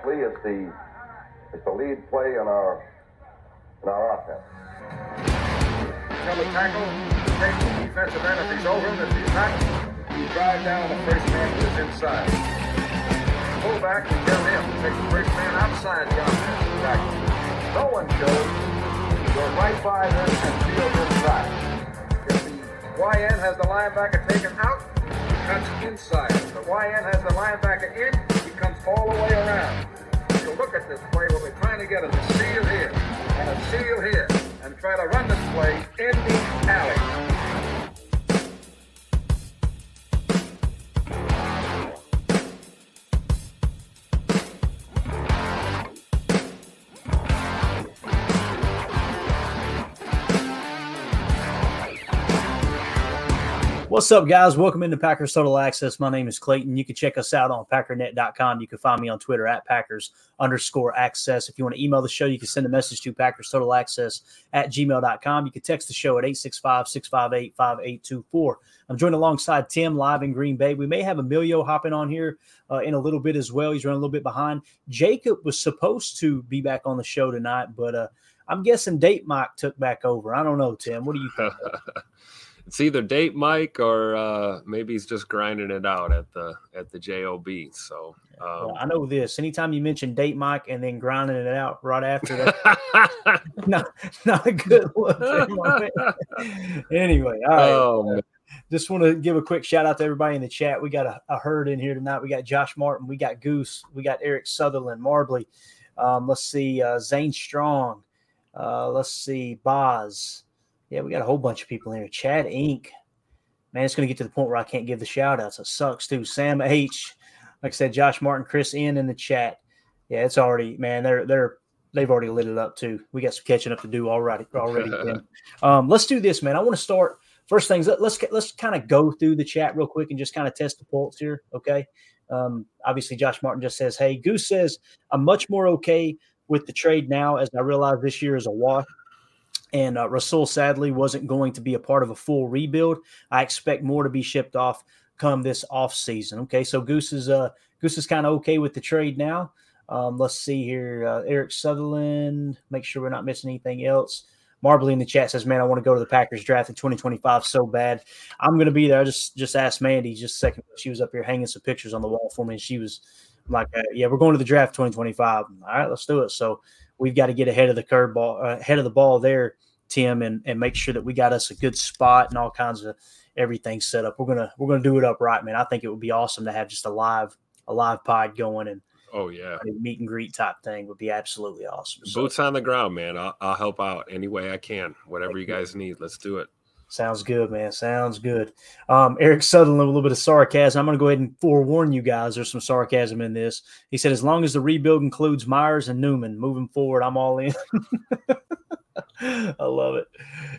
Actually, it's the it's the lead play in our in our offense. Tell the tackle, take the defensive end if he's over him. If he's not, you drive down the first man who is inside. Pull back and get him. Take the first man outside the offensive tackle. No one goes. Go right by them and field inside. If the YN has the linebacker taken out, cuts inside. If the YN has the linebacker in, all the way around. You look at this play, what we're trying to get a seal here and a seal here and try to run this play in the alley. What's up, guys? Welcome into Packers Total Access. My name is Clayton. You can check us out on packernet.com. You can find me on Twitter at Packers underscore access. If you want to email the show, you can send a message to Packers Total Access at gmail.com. You can text the show at 865 658 5824. I'm joined alongside Tim live in Green Bay. We may have Emilio hopping on here uh, in a little bit as well. He's running a little bit behind. Jacob was supposed to be back on the show tonight, but uh, I'm guessing Date Mike took back over. I don't know, Tim. What do you think? it's either date Mike or uh, maybe he's just grinding it out at the at the job. So um, well, I know this. Anytime you mention date Mike and then grinding it out right after that, not not a good look. anyway, all right. Oh, just want to give a quick shout out to everybody in the chat. We got a, a, herd in here tonight. We got Josh Martin, we got Goose, we got Eric Sutherland, Marbley. Um, let's see, uh, Zane Strong. Uh, let's see, Boz. Yeah, we got a whole bunch of people in here. Chad Inc. Man, it's going to get to the point where I can't give the shout outs. It sucks too. Sam H. Like I said, Josh Martin, Chris N in the chat. Yeah, it's already, man, they're they're they've already lit it up too. We got some catching up to do already already. um, let's do this, man. I want to start first things. Let, let's let's kind of go through the chat real quick and just kind of test the pulse here. Okay. Um, obviously, Josh Martin just says, "Hey, Goose says I'm much more okay with the trade now as I realize this year is a wash and uh, Rasul sadly wasn't going to be a part of a full rebuild. I expect more to be shipped off come this off season. Okay, so Goose is uh Goose is kind of okay with the trade now. Um, let's see here, uh, Eric Sutherland. Make sure we're not missing anything else. Marbley in the chat says, "Man, I want to go to the Packers draft in 2025 so bad. I'm going to be there." I just just asked Mandy just a second. She was up here hanging some pictures on the wall for me, and she was like, uh, "Yeah, we're going to the draft 2025. All right, let's do it." So we've got to get ahead of the curve ball, uh, ahead of the ball there, Tim, and and make sure that we got us a good spot and all kinds of everything set up. We're gonna we're gonna do it up right, man. I think it would be awesome to have just a live a live pod going and oh yeah, meet and greet type thing would be absolutely awesome. Boots so, on the ground, man. I'll, I'll help out any way I can. Whatever you guys need, let's do it. Sounds good, man. Sounds good. Um, Eric Sutherland, a little bit of sarcasm. I'm going to go ahead and forewarn you guys. There's some sarcasm in this. He said, as long as the rebuild includes Myers and Newman moving forward, I'm all in. I love it.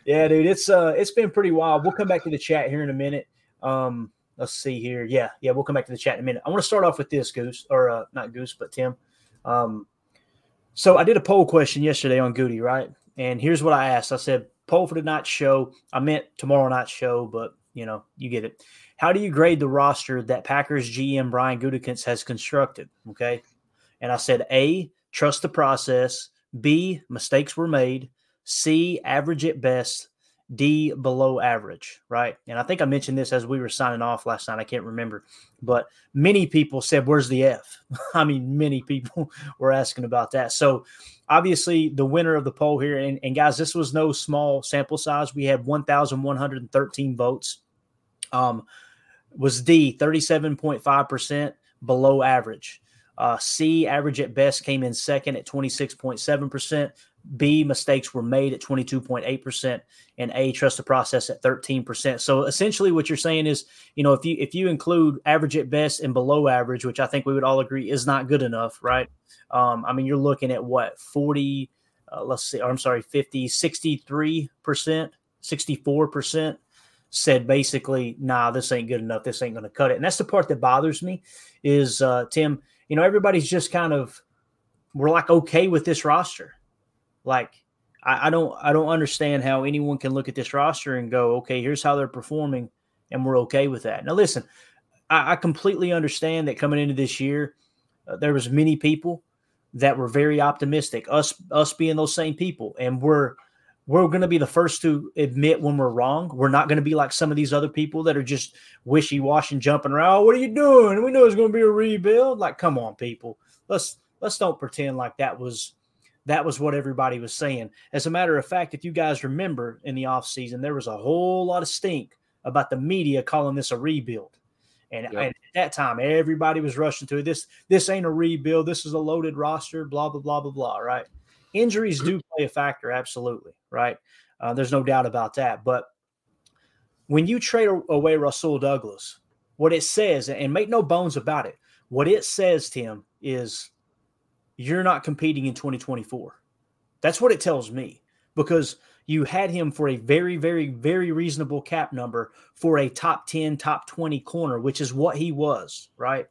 Yeah, dude, it's uh, it's been pretty wild. We'll come back to the chat here in a minute. Um, let's see here. Yeah, yeah, we'll come back to the chat in a minute. I want to start off with this, Goose, or uh, not Goose, but Tim. Um, so I did a poll question yesterday on Goody, right? And here's what I asked. I said, poll for tonight's show. I meant tomorrow night's show, but you know, you get it. How do you grade the roster that Packers GM Brian Gutekunst has constructed? Okay. And I said A, trust the process. B, mistakes were made. C, average at best. D, below average, right? And I think I mentioned this as we were signing off last night. I can't remember, but many people said, Where's the F? I mean, many people were asking about that. So, obviously, the winner of the poll here, and, and guys, this was no small sample size. We had 1,113 votes. Um, was D, 37.5% below average. Uh, C, average at best, came in second at 26.7%. B, mistakes were made at 22.8%. And A, trust the process at 13%. So essentially what you're saying is, you know, if you if you include average at best and below average, which I think we would all agree is not good enough, right? Um, I mean, you're looking at what, 40, uh, let's see, I'm sorry, 50, 63%, 64% said basically, nah, this ain't good enough. This ain't going to cut it. And that's the part that bothers me is, uh, Tim, you know, everybody's just kind of, we're like okay with this roster. Like, I, I don't, I don't understand how anyone can look at this roster and go, okay, here's how they're performing, and we're okay with that. Now, listen, I, I completely understand that coming into this year, uh, there was many people that were very optimistic. Us, us being those same people, and we're we're going to be the first to admit when we're wrong. We're not going to be like some of these other people that are just wishy washy and jumping around. Oh, what are you doing? We know it's going to be a rebuild. Like, come on, people. Let's let's don't pretend like that was that was what everybody was saying. As a matter of fact, if you guys remember in the offseason, there was a whole lot of stink about the media calling this a rebuild. And, yep. and, at that time, everybody was rushing to it. This this ain't a rebuild. This is a loaded roster. Blah blah blah blah blah. Right? Injuries do play a factor, absolutely. Right? Uh, there's no doubt about that. But when you trade away Rasul Douglas, what it says, and make no bones about it, what it says, Tim, is you're not competing in 2024. That's what it tells me because you had him for a very, very, very reasonable cap number for a top 10, top 20 corner, which is what he was, right?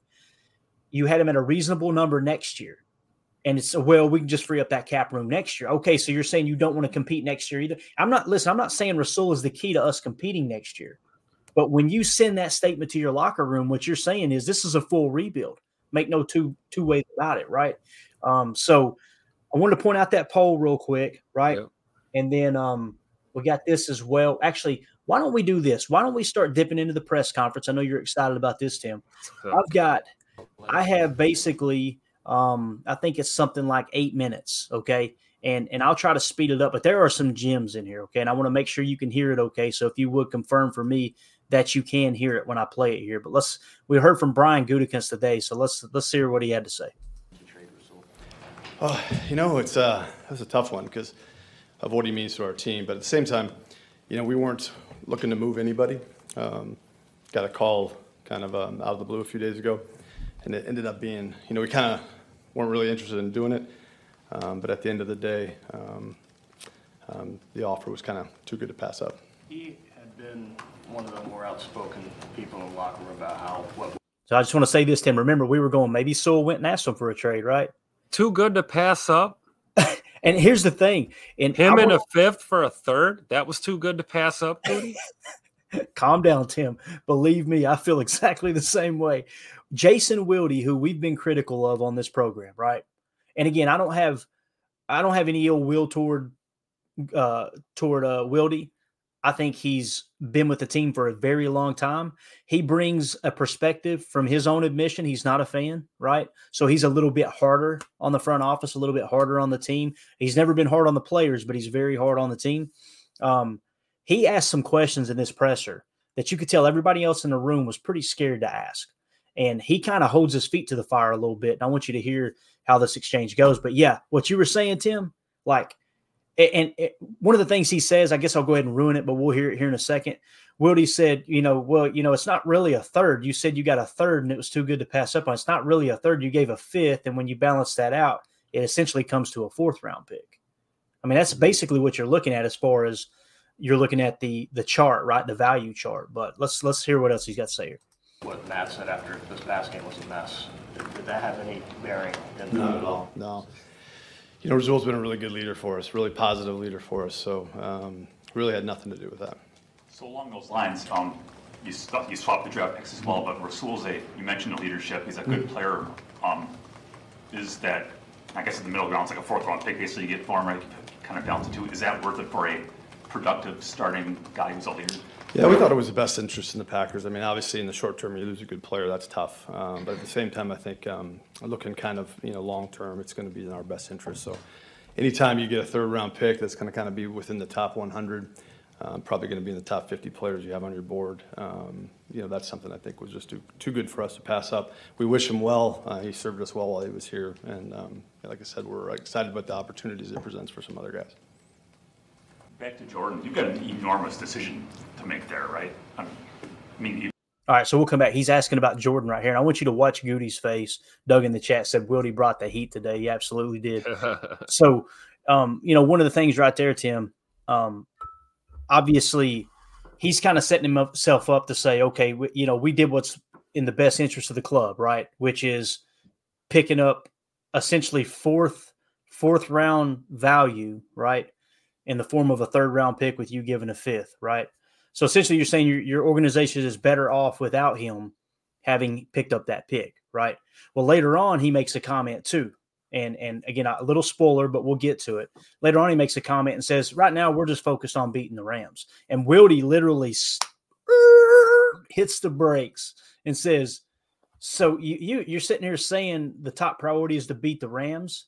You had him at a reasonable number next year. And it's well, we can just free up that cap room next year. Okay, so you're saying you don't want to compete next year either. I'm not listen, I'm not saying Rasul is the key to us competing next year. But when you send that statement to your locker room, what you're saying is this is a full rebuild. Make no two two ways about it, right? Um, so I wanted to point out that poll real quick, right? Yep. And then um, we got this as well. Actually, why don't we do this? Why don't we start dipping into the press conference? I know you're excited about this, Tim. I've got, I have basically, um, I think it's something like eight minutes. Okay. And, and I'll try to speed it up, but there are some gems in here. Okay. And I want to make sure you can hear it. Okay. So if you would confirm for me that you can hear it when I play it here, but let's, we heard from Brian Gutekunst today. So let's, let's hear what he had to say. Oh, you know, it's uh, that's a tough one because of what he means to our team. But at the same time, you know, we weren't looking to move anybody. Um, got a call kind of um, out of the blue a few days ago, and it ended up being, you know, we kind of weren't really interested in doing it. Um, but at the end of the day, um, um, the offer was kind of too good to pass up. He had been one of the more outspoken people in the locker room about how what. So I just want to say this, Tim. Remember, we were going. Maybe Sewell went and asked him for a trade, right? Too good to pass up. And here's the thing: in him in a fifth for a third, that was too good to pass up, Calm down, Tim. Believe me, I feel exactly the same way. Jason Wilde, who we've been critical of on this program, right? And again, I don't have, I don't have any ill will toward, uh, toward uh, Wilde. I think he's been with the team for a very long time. He brings a perspective from his own admission. He's not a fan, right? So he's a little bit harder on the front office, a little bit harder on the team. He's never been hard on the players, but he's very hard on the team. Um, he asked some questions in this presser that you could tell everybody else in the room was pretty scared to ask. And he kind of holds his feet to the fire a little bit. And I want you to hear how this exchange goes. But yeah, what you were saying, Tim, like and, and one of the things he says, I guess I'll go ahead and ruin it, but we'll hear it here in a second. Wildy said, you know, well, you know, it's not really a third. You said you got a third and it was too good to pass up on. It's not really a third. You gave a fifth. And when you balance that out, it essentially comes to a fourth round pick. I mean, that's basically what you're looking at as far as you're looking at the the chart, right? The value chart. But let's let's hear what else he's got to say here. What Matt said after this past game was a mess. Did, did that have any bearing? In Not at all. No you know, Rasul's been a really good leader for us, really positive leader for us. So um, really had nothing to do with that. So along those lines, um, you, you swapped the draft picks as well, but Rasul's a, you mentioned the leadership, he's a good mm-hmm. player. Um, is that, I guess in the middle ground, it's like a fourth round pick, basically you get him right, kind of down to two. Is that worth it for a productive starting guy who's a leader? Yeah, we thought it was the best interest in the Packers. I mean, obviously, in the short term, you lose a good player, that's tough. Um, but at the same time, I think um, looking kind of you know long term, it's going to be in our best interest. So, anytime you get a third round pick that's going to kind of be within the top 100, um, probably going to be in the top 50 players you have on your board. Um, you know, that's something I think was just too, too good for us to pass up. We wish him well. Uh, he served us well while he was here. And um, like I said, we're excited about the opportunities it presents for some other guys. Back to Jordan, you've got an enormous decision to make there, right? I mean, you- All right, so we'll come back. He's asking about Jordan right here. And I want you to watch Goody's face. Doug in the chat said, Wildy brought the heat today. He absolutely did. so, um, you know, one of the things right there, Tim, um, obviously he's kind of setting himself up to say, okay, we, you know, we did what's in the best interest of the club, right? Which is picking up essentially fourth fourth round value, right, in the form of a third round pick with you giving a fifth, right? So essentially, you're saying your, your organization is better off without him having picked up that pick, right? Well, later on, he makes a comment too. And and again, a little spoiler, but we'll get to it. Later on, he makes a comment and says, "Right now, we're just focused on beating the Rams." And Wildy literally hits the brakes and says, "So you, you you're sitting here saying the top priority is to beat the Rams?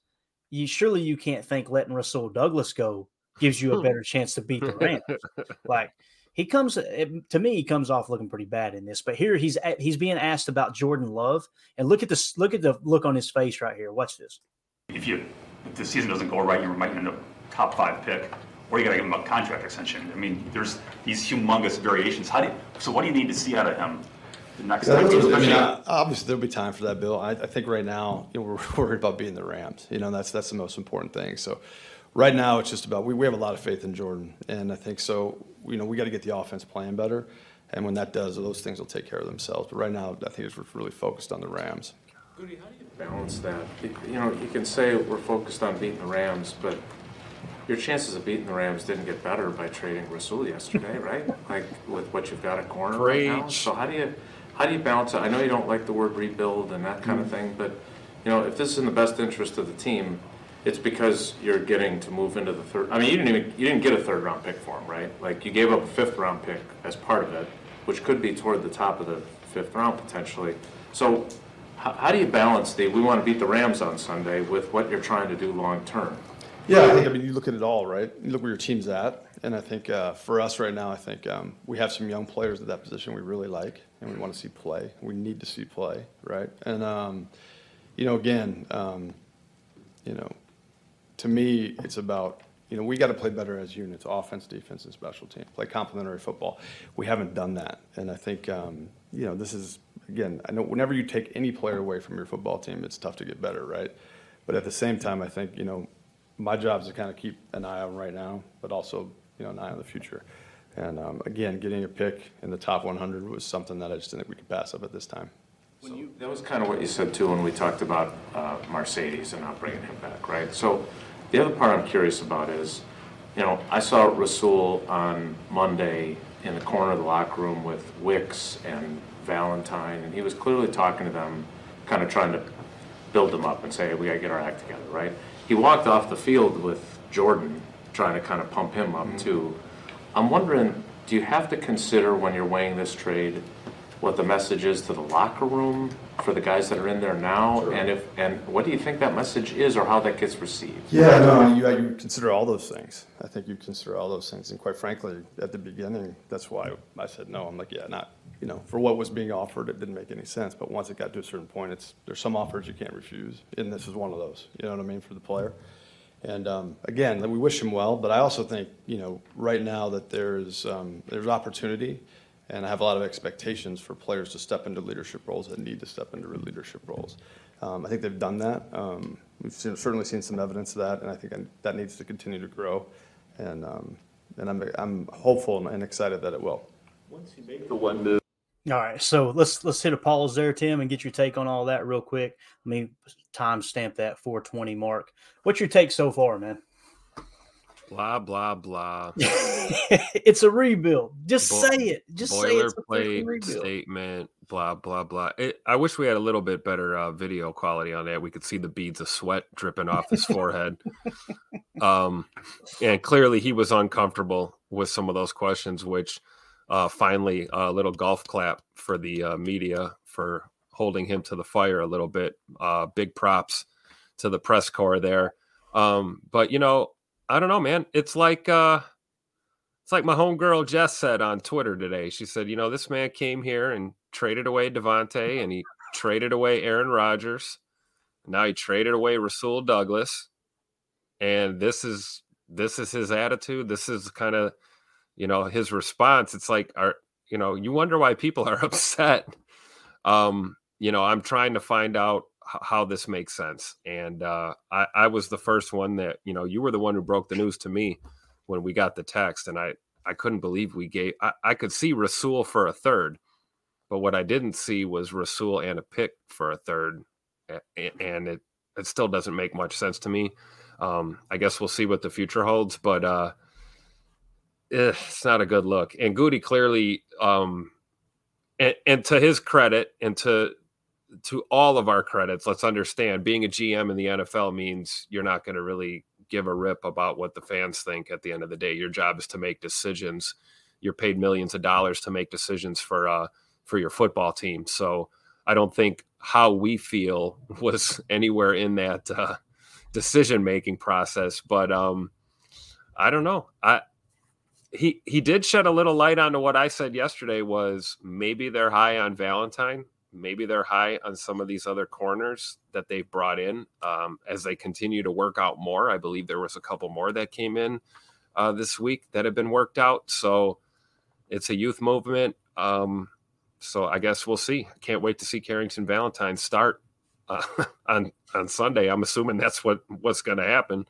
You surely you can't think letting Rasul Douglas go gives you a hmm. better chance to beat the Rams. like he comes to me, he comes off looking pretty bad in this. But here he's he's being asked about Jordan Love, and look at this, look at the look on his face right here. Watch this. If you if the season doesn't go right, you might end up top five pick, or you got to give him a contract extension. I mean, there's these humongous variations. How do you, so? What do you need to see out of him? The next Yeah, time, I mean, obviously there'll be time for that, Bill. I, I think right now you know, we're worried about being the Rams. You know, that's that's the most important thing. So right now it's just about we, we have a lot of faith in Jordan, and I think so. You know, we got to get the offense playing better, and when that does, those things will take care of themselves. But right now, I think it's really focused on the Rams. Goody, how do you balance that? You you know, you can say we're focused on beating the Rams, but your chances of beating the Rams didn't get better by trading Rasul yesterday, right? Like with what you've got at corner right now. Preach. So how do you how do you balance it? I know you don't like the word rebuild and that Mm-hmm. kind of thing, but you know, if this is in the best interest of the team, it's because you're getting to move into the third. I mean, you didn't even you didn't get a third round pick for him, right? Like you gave up a fifth round pick as part of it, which could be toward the top of the fifth round potentially. So how, how do you balance the we want to beat the Rams on Sunday with what you're trying to do long term? Yeah, I think, I mean, you look at it all, right? You look where your team's at. And I think uh, for us right now, I think um, we have some young players at that position we really like and we want to see play. We need to see play, right? And, um, you know, again, um, you know, to me, it's about, you know, we got to play better as units, offense, defense, and special team, play complementary football. We haven't done that. And I think, um, you know, this is, again, I know whenever you take any player away from your football team, it's tough to get better, right? But at the same time, I think, you know, my job is to kind of keep an eye on right now, but also, you know, an eye on the future. And um, again, getting a pick in the top 100 was something that I just didn't think we could pass up at this time. You, that was kind of what you said too when we talked about uh, Marcedes and not bringing him back, right? So the other part I'm curious about is, you know, I saw Rasul on Monday in the corner of the locker room with Wicks and Valentine, and he was clearly talking to them, kind of trying to build them up and say, hey, we got to get our act together, right? He walked off the field with Jordan, trying to kind of pump him up mm-hmm. too. I'm wondering, do you have to consider when you're weighing this trade what the message is to the locker room for the guys that are in there now, and if and what do you think that message is, or how that gets received? Yeah, no, you, you consider all those things. I think you consider all those things. And quite frankly, at the beginning, that's why I said no. I'm like, yeah, not, you know, for what was being offered, it didn't make any sense. But once it got to a certain point, it's, there's some offers you can't refuse. And this is one of those, you know what I mean, for the player. And um, again, we wish him well, but I also think, you know, right now that there's, um, there's opportunity. And I have a lot of expectations for players to step into leadership roles that need to step into leadership roles. Um, I think they've done that. Um, we've seen, certainly seen some evidence of that, and I think that needs to continue to grow. And, um, and I'm, I'm hopeful and excited that it will. Once you make the one move. All right, so let's let's hit a pause there, Tim, and get your take on all that real quick. Let me time stamp that 420 mark. What's your take so far, man? Blah blah blah. it's a rebuild. Just Bo- say it. Just say it's a rebuild. statement. Blah blah blah. It, I wish we had a little bit better uh, video quality on that. We could see the beads of sweat dripping off his forehead. Um, and clearly he was uncomfortable with some of those questions, which uh, finally a little golf clap for the uh, media for holding him to the fire a little bit. Uh, big props to the press corps there. Um, but you know, I don't know, man. It's like uh, It's like my homegirl Jess said on Twitter today. She said, you know, this man came here and traded away Davante and he traded away Aaron Rodgers. Now he traded away Rasul Douglas. And this is this is his attitude. This is kind of, you know, his response. It's like are you know, you wonder why people are upset. Um, you know, I'm trying to find out how this makes sense. And uh, I, I was the first one that, you know, you were the one who broke the news to me when we got the text, and I I couldn't believe we gave. I, I could see Rasul for a third, but what I didn't see was Rasul and a pick for a third, and it it still doesn't make much sense to me. Um, I guess we'll see what the future holds, but uh, eh, it's not a good look. And Goody clearly, um, and, and to his credit, and to to all of our credits, let's understand being a GM in the NFL means you're not going to really give a rip about what the fans think at the end of the day. Your job is to make decisions. You're paid millions of dollars to make decisions for uh for your football team. So I don't think how we feel was anywhere in that uh, decision making process. But um, I don't know. I he he did shed a little light onto what I said yesterday. Was maybe they're high on Valentine maybe they're high on some of these other corners that they've brought in um, as they continue to work out more. I believe there was a couple more that came in uh, this week that have been worked out. So it's a youth movement. Um, so I guess we'll see. Can't wait to see Carrington Valentine start uh, on on Sunday. I'm assuming that's what what's going to happen.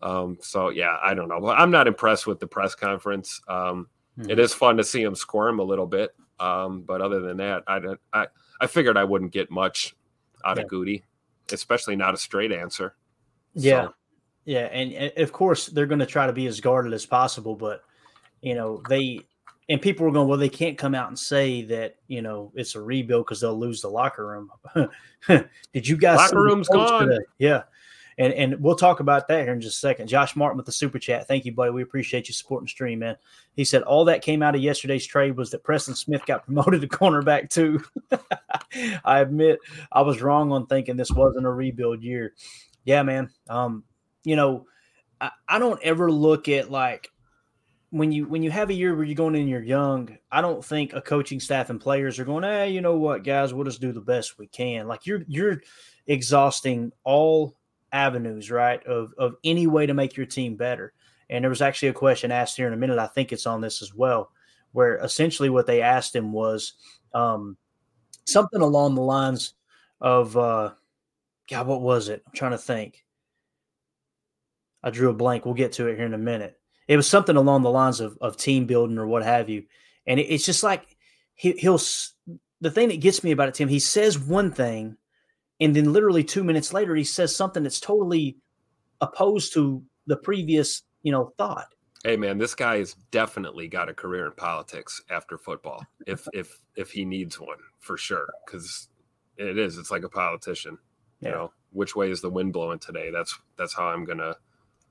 Um, so yeah, I don't know. I'm not impressed with the press conference. Um, mm-hmm. it is fun to see him squirm a little bit, um, but other than that, I don't. I I figured I wouldn't get much out yeah. of Goody, especially not a straight answer. Yeah. So. Yeah. And, and, of course, they're going to try to be as guarded as possible. But, you know, they, and people were going, well, they can't come out and say that, you know, it's a rebuild because they'll lose the locker room. Did you guys? Locker room's gone. Today? Yeah. And, and we'll talk about that here in just a second. Josh Martin with the super chat. Thank you, buddy. We appreciate you supporting the stream, man. He said all that came out of yesterday's trade was that Preston Smith got promoted to cornerback too. I admit I was wrong on thinking this wasn't a rebuild year. Yeah, man. Um, you know, I, I don't ever look at like when you when you have a year where you're going in you're young, I don't think a coaching staff and players are going, hey, you know what, guys, we'll just do the best we can. Like you're you're exhausting all avenues, right? Of of any way to make your team better. And there was actually a question asked here in a minute. I think it's on this as well, where essentially what they asked him was um, something along the lines of, uh, God, what was it? I'm trying to think. I drew a blank. We'll get to it here in a minute. It was something along the lines of, of team building or what have you. And it, it's just like he, he'll, the thing that gets me about it, Tim, he says one thing and then literally two minutes later he says something that's totally opposed to the previous you know thought. Hey man this guy has definitely got a career in politics after football if if if he needs one for sure because it is it's like a politician yeah. you know? Which way is the wind blowing today? That's that's how i'm gonna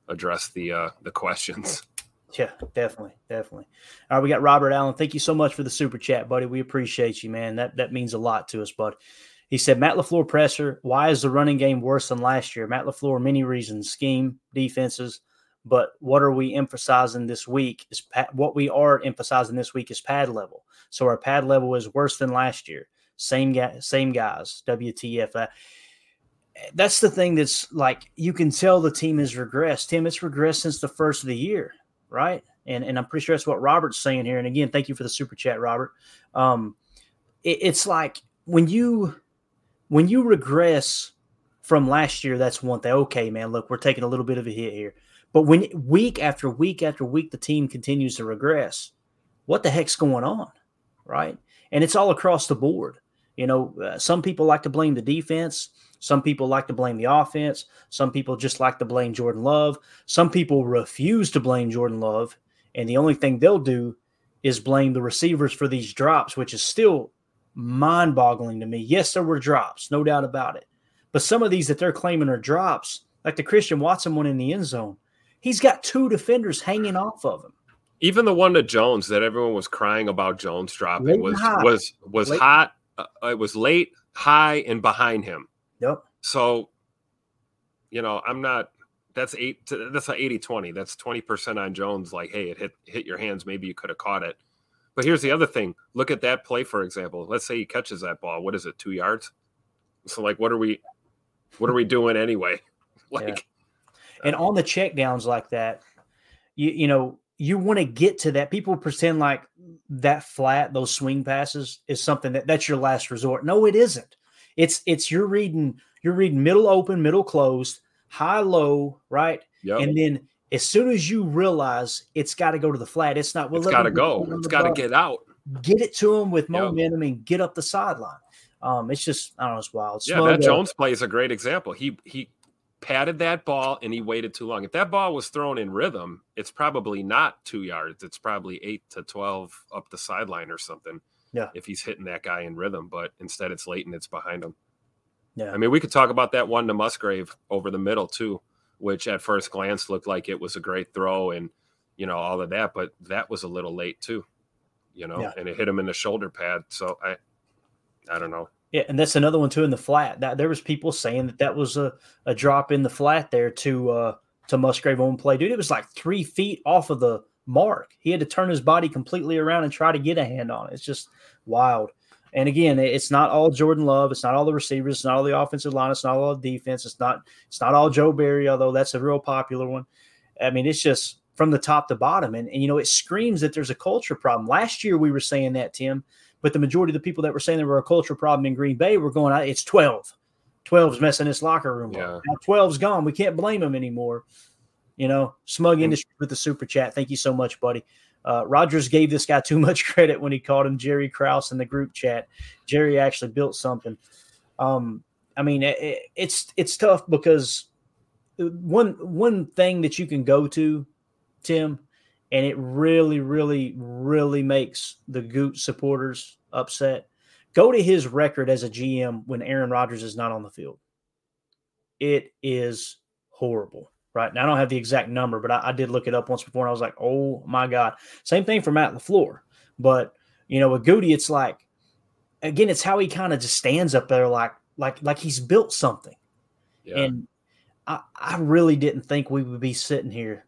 address the uh the questions. Yeah definitely definitely. All right we got robert allen. Thank you so much for the super chat buddy. We appreciate you man. That that means a lot to us bud he said, Matt LaFleur presser. Why is the running game worse than last year? Matt LaFleur, many reasons scheme, defenses. But what are we emphasizing this week? Is what we are emphasizing this week is pad level. So our pad level is worse than last year. Same guy, same guys. WTF. Uh, that's the thing that's like you can tell the team has regressed. Tim, it's regressed since the first of the year, right? And and I'm pretty sure that's what Robert's saying here. And again, thank you for the super chat, Robert. Um, it, it's like when you when you regress from last year, that's one thing. Okay, man, look, we're taking a little bit of a hit here. But when week after week after week, the team continues to regress, what the heck's going on? Right. And it's all across the board. You know, uh, some people like to blame the defense. Some people like to blame the offense. Some people just like to blame Jordan Love. Some people refuse to blame Jordan Love. And the only thing they'll do is blame the receivers for these drops, which is still mind boggling to me. Yes, there were drops, no doubt about it. But some of these that they're claiming are drops, like the Christian Watson one in the end zone, he's got two defenders hanging off of him. Even the one to Jones that everyone was crying about Jones dropping late was was was late. hot. Uh, it was late, high, and behind him. Yep. So, you know, I'm not that's eight. That's a 80 20. That's 20% on Jones. Like, hey, it hit, hit your hands. Maybe you could have caught it. But here's the other thing. Look at that play, for example. Let's say he catches that ball. What is it, two yards? So, like, what are we, what are we doing anyway? Like, yeah. and on the checkdowns like that, you you know, you want to get to that. People pretend like that flat, those swing passes is something that that's your last resort. No, it isn't. It's it's you're reading you're reading middle open, middle closed, high low, right? Yep. And then as soon as you realize it's got to go to the flat, it's not. Well, it's got to go. It's got to get out. Get it to him with momentum yep. and get up the sideline. Um, it's just I don't know. It's wild. yeah, that Jones play is a great example. He he patted that ball and he waited too long. If that ball was thrown in rhythm, it's probably not two yards. It's probably eight to twelve up the sideline or something. Yeah. If he's hitting that guy in rhythm, but instead it's late and it's behind him. Yeah. I mean, we could talk about that one to Musgrave over the middle too which at first glance looked like it was a great throw and you know all of that, but that was a little late too, you know, yeah. and it hit him in the shoulder pad. So I, I don't know. Yeah, and that's another one too in the flat. That there was people saying that that was a, a drop in the flat there to uh to Musgrave on play, dude. It was like three feet off of the mark. He had to turn his body completely around and try to get a hand on it. It's just wild. And again, it's not all Jordan Love. It's not all the receivers. It's not all the offensive line. It's not all the defense. It's not. It's not all Joe Barry, although that's a real popular one. I mean, it's just from the top to bottom, and, and you know, it screams that there's a culture problem. Last year we were saying that, Tim, but the majority of the people that were saying there were a culture problem in Green Bay were going, "It's 12. 12's messing this locker room yeah. up. Now 12's gone. We can't blame them anymore." You know, Smug mm-hmm. Industry with the super chat. Thank you so much, buddy. Uh, Rodgers gave this guy too much credit when he called him Jerry Krause in the group chat. Jerry actually built something. Um, I mean, it, it's it's tough because one one thing that you can go to, Tim, and it really, really, really makes the Goot supporters upset. Go to his record as a GM when Aaron Rodgers is not on the field. It is horrible right? Now I don't have the exact number, but I, I, did look it up once before, and I was like, oh my god. Same thing for Matt LaFleur, but you know, with Goody, it's like again, it's how he kind of just stands up there, like like like he's built something, yeah. and I, I really didn't think we would be sitting here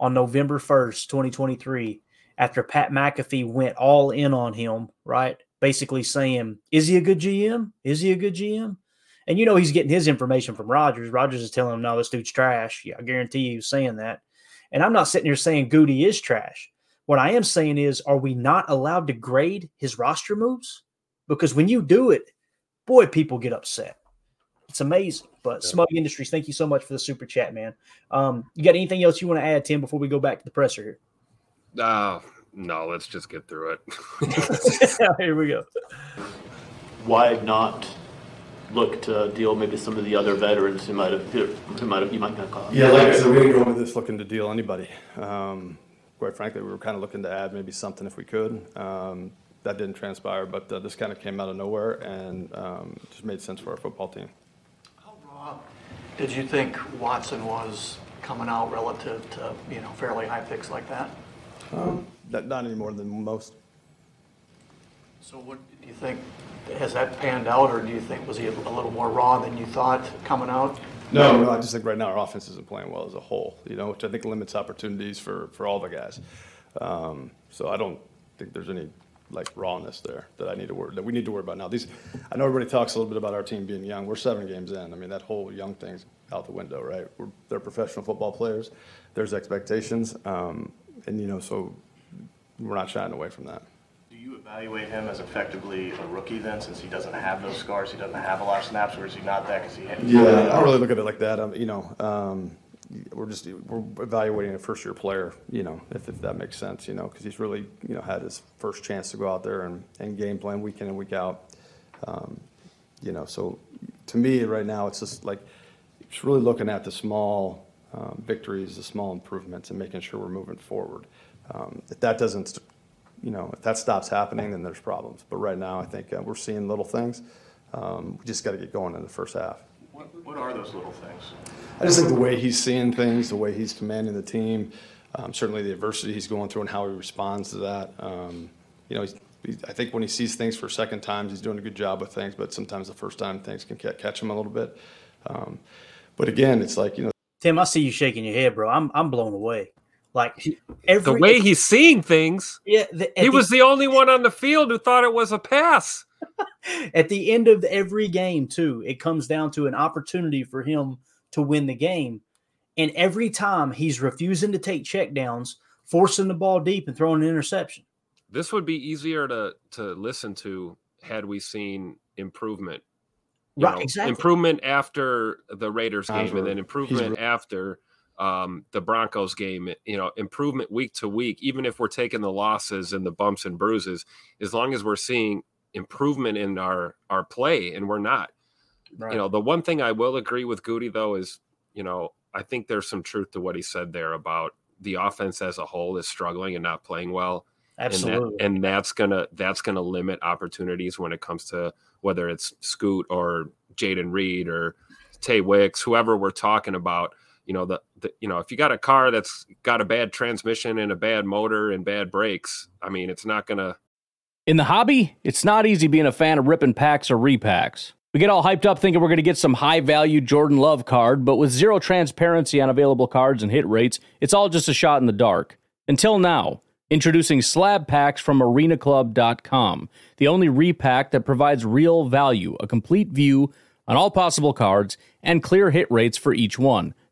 on November first, twenty twenty three, after Pat McAfee went all in on him, right? Basically saying, is he a good GM? Is he a good GM? And you know he's getting his information from Rodgers. Rodgers is telling him, "No, this dude's trash." Yeah, I guarantee you, he's saying that. And I'm not sitting here saying Goody is trash. What I am saying is, are we not allowed to grade his roster moves? Because when you do it, boy, people get upset. It's amazing. But yeah. Smug Industries, thank you so much for the super chat, man. Um, you got anything else you want to add, Tim, before we go back to the presser here? Uh, no, let's just get through it. here we go. Why not look to deal maybe some of the other veterans who might have who might have you might not call. Yeah, like I said, we didn't go into this looking to deal anybody. Um, quite frankly, we were kind of looking to add maybe something if we could. Um, that didn't transpire, but uh, this kind of came out of nowhere and um, just made sense for our football team. How raw did you think Watson was coming out relative to you know fairly high picks like that? Um, not, not any more than most. So what do you think has that panned out, or do you think, was he a little more raw than you thought coming out? No, no, I just think right now our offense isn't playing well as a whole, you know, which I think limits opportunities for, for all the guys. Um, so I don't think there's any like rawness there that I need to worry that we need to worry about now. These, I know everybody talks a little bit about our team being young. We're seven games in. I mean, that whole young thing's out the window, right? We're, they're professional football players. There's expectations, um, and you know, so we're not shying away from that you evaluate him as effectively a rookie then, since he doesn't have those scars, he doesn't have a lot of snaps, or is he not that because he? Had, yeah, I don't really look at it like that. Um, you know, um, we're just we're evaluating a first year player. You know, if, if that makes sense. You know, because he's really you know had his first chance to go out there and, and game plan week in and week out. Um, you know, so to me right now it's just like it's really looking at the small um, victories, the small improvements, and making sure we're moving forward. Um, if that doesn't you know, if that stops happening, then there's problems. But right now, I think uh, we're seeing little things. Um, we just got to get going in the first half. What, what are those little things? I just think the way he's seeing things, the way he's commanding the team, um, certainly the adversity he's going through and how he responds to that. Um, you know, he's, he's, I think when he sees things for second times, he's doing a good job with things, but sometimes the first time things can catch him a little bit. Um, but again, it's like, you know, Tim, I see you shaking your head, bro. I'm I'm blown away. Like every, the way he's seeing things. Yeah, the, he was the, the only one on the field who thought it was a pass. at the end of every game, too, it comes down to an opportunity for him to win the game. And every time he's refusing to take checkdowns, forcing the ball deep and throwing an interception. This would be easier to to listen to had we seen improvement. right, know, exactly. Improvement after the Raiders game, and then improvement after um, the Broncos game, you know, improvement week to week, even if we're taking the losses and the bumps and bruises, as long as we're seeing improvement in our our play, and we're not. Right. You know, the one thing I will agree with Goody though is, you know, I think there's some truth to what he said there about the offense as a whole is struggling and not playing well. Absolutely. And, that, and that's gonna that's gonna limit opportunities when it comes to whether it's Scoot or Jayden Reed or Tay Wicks, whoever we're talking about you know the, the, you know if you got a car that's got a bad transmission and a bad motor and bad brakes i mean it's not gonna in the hobby it's not easy being a fan of ripping packs or repacks we get all hyped up thinking we're going to get some high value jordan love card but with zero transparency on available cards and hit rates it's all just a shot in the dark until now Introducing slab packs from arenaclub.com, the only repack that provides real value, a complete view on all possible cards, and clear hit rates for each one.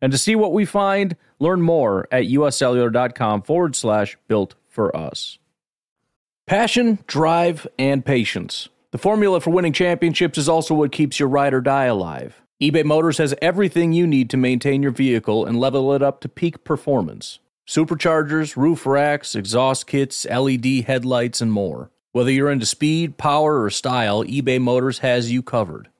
And to see what we find, learn more at uscellular.com forward slash built for us. Passion, drive, and patience. The formula for winning championships is also what keeps your ride or die alive. eBay Motors has everything you need to maintain your vehicle and level it up to peak performance superchargers, roof racks, exhaust kits, LED headlights, and more. Whether you're into speed, power, or style, eBay Motors has you covered.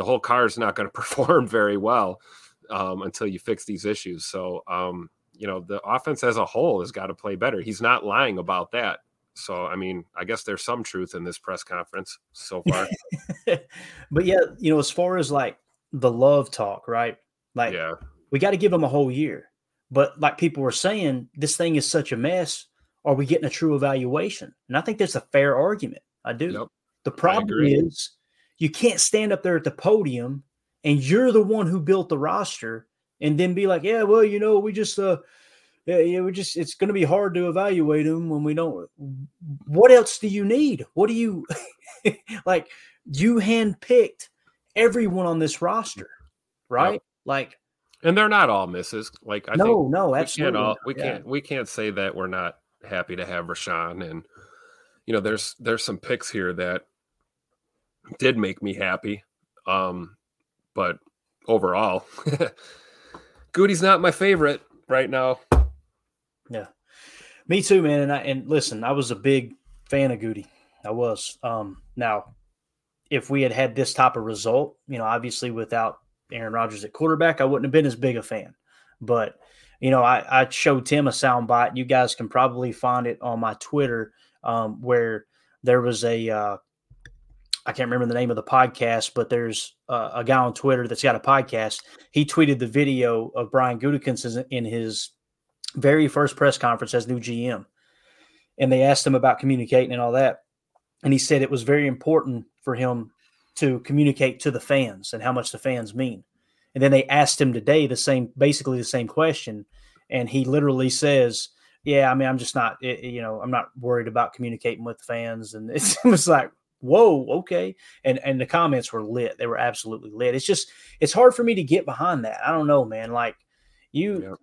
the whole car is not going to perform very well um, until you fix these issues. So, um, you know, the offense as a whole has got to play better. He's not lying about that. So, I mean, I guess there's some truth in this press conference so far. but yeah, you know, as far as like the love talk, right? Like, yeah, we got to give him a whole year. But like people were saying, this thing is such a mess. Are we getting a true evaluation? And I think that's a fair argument. I do. Yep. The problem is you can't stand up there at the podium and you're the one who built the roster and then be like, yeah, well, you know, we just, uh, yeah, yeah, we just, it's going to be hard to evaluate them when we don't. What else do you need? What do you like? You handpicked everyone on this roster, right? Yep. Like, and they're not all misses. Like, I no, think no, absolutely. We can't, all, we, yeah. can't, we can't say that we're not happy to have Rashan and, you know, there's, there's some picks here that did make me happy. Um, but overall, Goody's not my favorite right now. Yeah, me too, man. And I and listen, I was a big fan of Goody. I was. Um, now, if we had had this type of result, you know, obviously without Aaron Rodgers at quarterback, I wouldn't have been as big a fan. But you know, I, I showed Tim a soundbite. You guys can probably find it on my Twitter, um, where there was a uh, I can't remember the name of the podcast, but there's a guy on Twitter that's got a podcast. He tweeted the video of Brian Gutekunst in his very first press conference as new GM, and they asked him about communicating and all that, and he said it was very important for him to communicate to the fans and how much the fans mean. And then they asked him today the same, basically the same question, and he literally says, "Yeah, I mean, I'm just not, eh, eh, you know, I'm not worried about communicating with fans." And it was like, "Whoa, okay." And and the comments were lit; they were absolutely lit. It's just, it's hard for me to get behind that. I don't know, man. Like you. Yep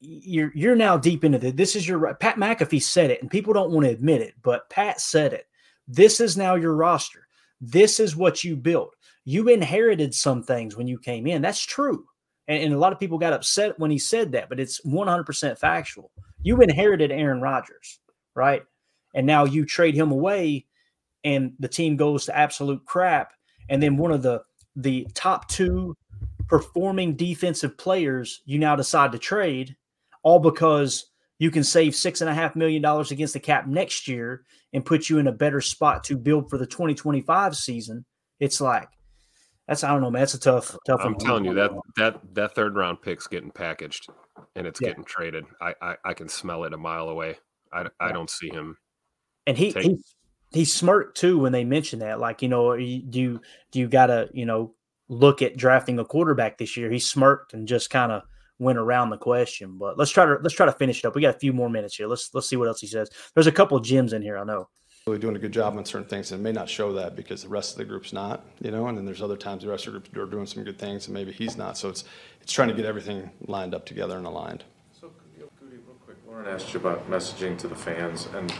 you're you're now deep into this. This is your Pat McAfee said it, and people don't want to admit it, but Pat said it. This is now your roster. This is what you built. You inherited some things when you came in. That's true. And, and a lot of people got upset when he said that, but it's 100% factual. You inherited Aaron Rodgers, right? And now you trade him away, and the team goes to absolute crap. And then one of the the top two performing defensive players you now decide to trade all because you can save six and a half million dollars against the cap next year and put you in a better spot to build for the 2025 season. It's like that's I don't know, man. That's a tough, tough. I'm telling you that that that third round pick's getting packaged and it's yeah. getting traded. I, I, I can smell it a mile away. I, I yeah. don't see him. And he take... he he smirked too when they mentioned that. Like you know, do you do you gotta you know look at drafting a quarterback this year? He smirked and just kind of went around the question. But let's try to let's try to finish it up. We got a few more minutes here. Let's let's see what else he says. There's a couple of gems in here. I know. Really doing a good job on certain things, and may not show that because the rest of the group's not, you know. And then there's other times the rest of the group are doing some good things, and maybe he's not. So it's it's trying to get everything lined up together and aligned. So, Goody, real quick, Lauren asked you about messaging to the fans, and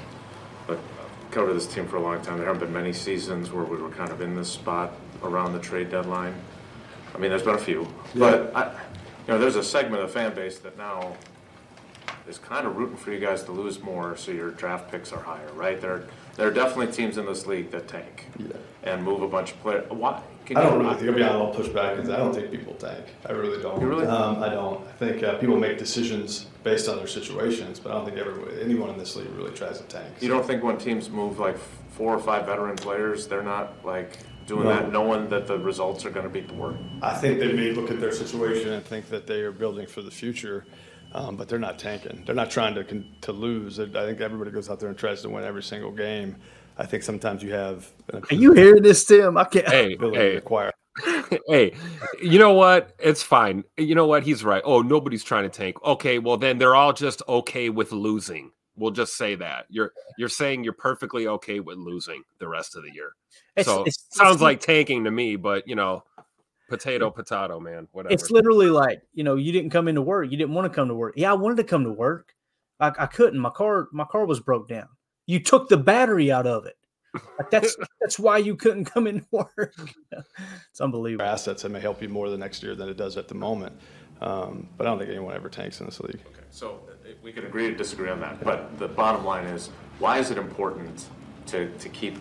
but I've covered this team for a long time. There haven't been many seasons where we were kind of in this spot around the trade deadline. I mean, there's been a few, but I, you know, there's a segment of the fan base that now is kind of rooting for you guys to lose more so your draft picks are higher, right? There, there are definitely teams in this league that tank and move a bunch of players. Why? Can I don't really think, I'll be honest, I'll push back because I don't think people tank. I really don't. You really? Um, I don't. I think uh, people make decisions based on their situations, but I don't think everybody, anyone in this league really tries to tank. You don't think when teams move like four or five veteran players, they're not like doing no. that, knowing that the results are going to beat the work? I think they may look at their situation and think that they are building for the future, um, but they're not tanking. They're not trying to to lose. I think everybody goes out there and tries to win every single game. I think sometimes you have. Are you hearing this, Tim? I can't. Hey, hey. Acquire. hey, you know what? It's fine. You know what? He's right. Oh, nobody's trying to tank. Okay, well then they're all just okay with losing. We'll just say that you're you're saying you're perfectly okay with losing the rest of the year. It's, so it's, sounds it's, like tanking to me, but you know, potato, potato, man. Whatever. It's literally like you know, you didn't come into work. You didn't want to come to work. Yeah, I wanted to come to work. I, I couldn't. My car, my car was broke down. You took the battery out of it. Like that's that's why you couldn't come in work. it's unbelievable. Assets that may help you more the next year than it does at the moment. Um, but I don't think anyone ever tanks in this league. Okay, so uh, we can agree to disagree on that. But the bottom line is, why is it important to, to keep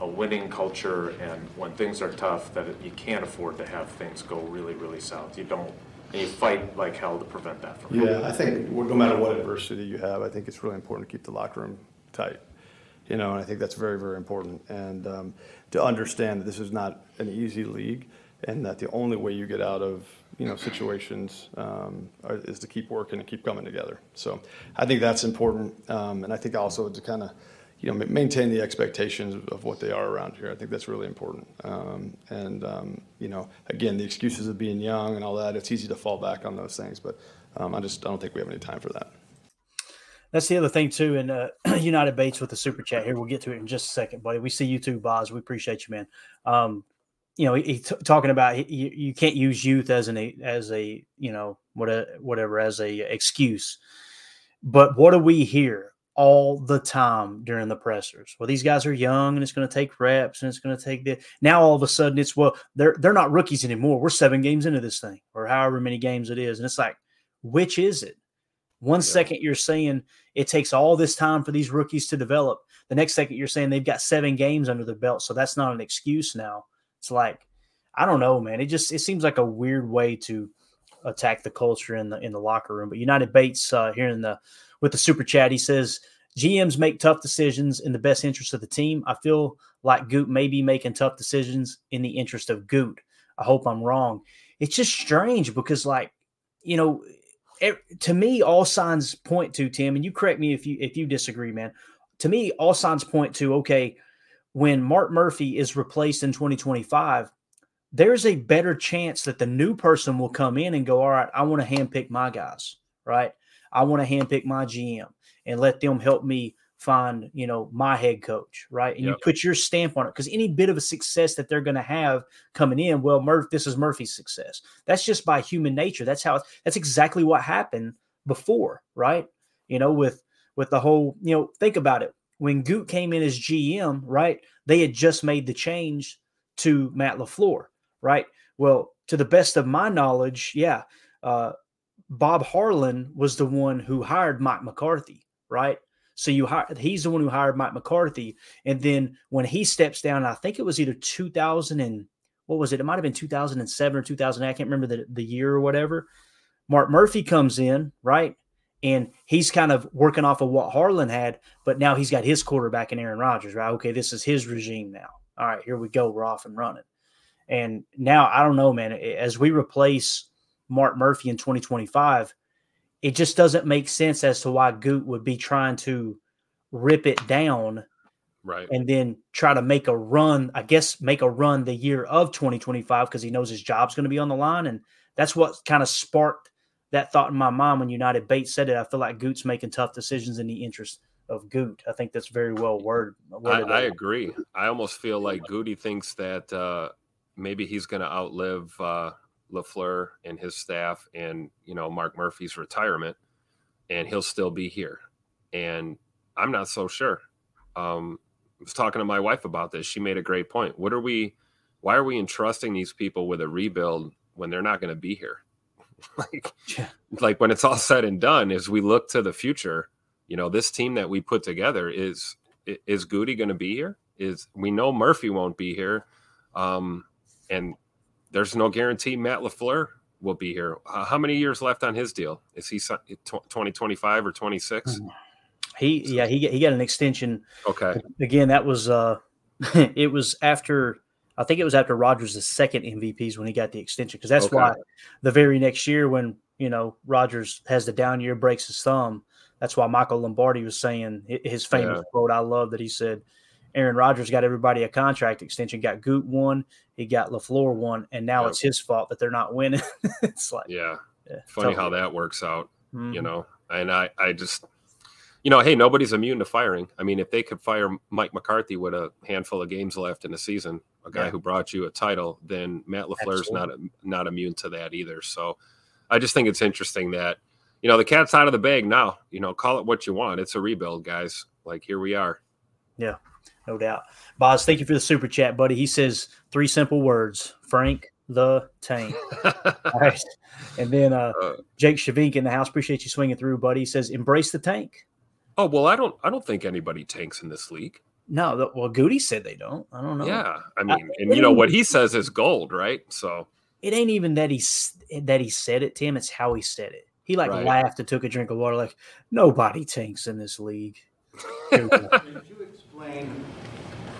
a winning culture and when things are tough that it, you can't afford to have things go really, really south? You don't, and you fight like hell to prevent that from happening. Yeah, I think no matter what adversity you have, I think it's really important to keep the locker room tight. You know, and I think that's very, very important. And um, to understand that this is not an easy league and that the only way you get out of you know situations um, are, is to keep working and keep coming together. So I think that's important, um, and I think also to kind of you know maintain the expectations of what they are around here. I think that's really important. Um, and um, you know, again, the excuses of being young and all that, it's easy to fall back on those things, but um, I just I don't think we have any time for that. That's the other thing too. And uh, United Bates with the super chat here. We'll get to it in just a second, buddy. We see you too, Boz. We appreciate you, man. Um, you know, he, t- talking about he, you, you can't use youth as an as a you know what a, whatever as a excuse. But what do we hear all the time during the pressers? Well, these guys are young and it's going to take reps and it's going to take the now all of a sudden it's well they're they're not rookies anymore. We're seven games into this thing or however many games it is, and it's like which is it? One yeah. second you're saying it takes all this time for these rookies to develop. The next second you're saying they've got seven games under their belt, so that's not an excuse now it's like I don't know, man. It just it seems like a weird way to attack the culture in the in the locker room. But United Bates uh, here in the with the super chat, he says GMs make tough decisions in the best interest of the team. I feel like Goot may be making tough decisions in the interest of Goot. I hope I'm wrong. It's just strange because, like, you know, it, to me, all signs point to Tim, and you correct me if you if you disagree, man. to me, all signs point to okay, when Mark Murphy is replaced in 2025, there's a better chance that the new person will come in and go, all right, I want to handpick my guys, right? I want to handpick my GM and let them help me find, you know, my head coach, right? And yep. you put your stamp on it because any bit of a success that they're going to have coming in, well, Murph, this is Murphy's success. That's just by human nature. That's how. That's exactly what happened before, right? You know, with with the whole, you know, think about it. When Goot came in as GM, right? They had just made the change to Matt LaFleur, right? Well, to the best of my knowledge, yeah, uh, Bob Harlan was the one who hired Mike McCarthy, right? So you hired, he's the one who hired Mike McCarthy. And then when he steps down, I think it was either 2000 and what was it? It might have been 2007 or 2000. I can't remember the, the year or whatever. Mark Murphy comes in, right? And he's kind of working off of what Harlan had, but now he's got his quarterback in Aaron Rodgers, right? Okay, this is his regime now. All right, here we go. We're off and running. And now I don't know, man. As we replace Mark Murphy in 2025, it just doesn't make sense as to why Goot would be trying to rip it down right. and then try to make a run i guess make a run the year of 2025 because he knows his job's going to be on the line. And that's what kind of sparked that thought in my mind when united bates said it. I feel like goot's making tough decisions in the interest of goot. I think that's very well worded, I, I, agree. I almost feel like goody thinks that uh, maybe he's going to outlive uh, LaFleur and his staff and, you know, Mark Murphy's retirement and he'll still be here. And I'm not so sure. Um, I was talking to my wife about this. She made a great point. What are we, why are we entrusting these people with a rebuild when they're not going to be here? like, yeah. like when it's all said and done, as we look to the future, you know, this team that we put together is, is Goody going to be here? Is we know Murphy won't be here. Um, and there's no guarantee Matt LaFleur will be here. Uh, how many years left on his deal? Is he 2025 or 26? Hmm. He yeah, he he got an extension. Okay. Again, that was uh it was after I think it was after Rodgers' second MVPs when he got the extension because that's okay. why the very next year when, you know, Rodgers has the down year breaks his thumb, that's why Michael Lombardi was saying his famous yeah. quote I love that he said Aaron Rodgers got everybody a contract extension, got Goot one, he got LaFleur one, and now yep. it's his fault that they're not winning. it's like yeah, yeah funny how that works out, mm-hmm. you know. And I, I just, you know, hey, nobody's immune to firing. I mean, if they could fire Mike McCarthy with a handful of games left in the season, a guy yeah. who brought you a title, then Matt LaFleur's not not immune to that either. So, I just think it's interesting that you know the cat's out of the bag now. You know, call it what you want. It's a rebuild, guys. Like here we are. Yeah no doubt. Boz, thank you for the super chat, buddy. He says three simple words: Frank the Tank. All right, and then uh, uh, Jake Shavink in the house. Appreciate you swinging through, buddy. He says, "Embrace the tank." Oh well, I don't. I don't think anybody tanks in this league. No, the, well, Goody said they don't. I don't know. Yeah, I mean, I, and you know what he says is gold, right? So it ain't even that he that he said it, Tim. It's how he said it. He like right. laughed and took a drink of water, like nobody tanks in this league. Could you explain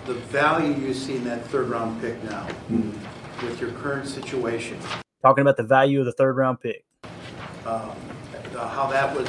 the value you see in that third round pick now mm-hmm. with your current situation? Talking about the value of the third round pick. Um, how that was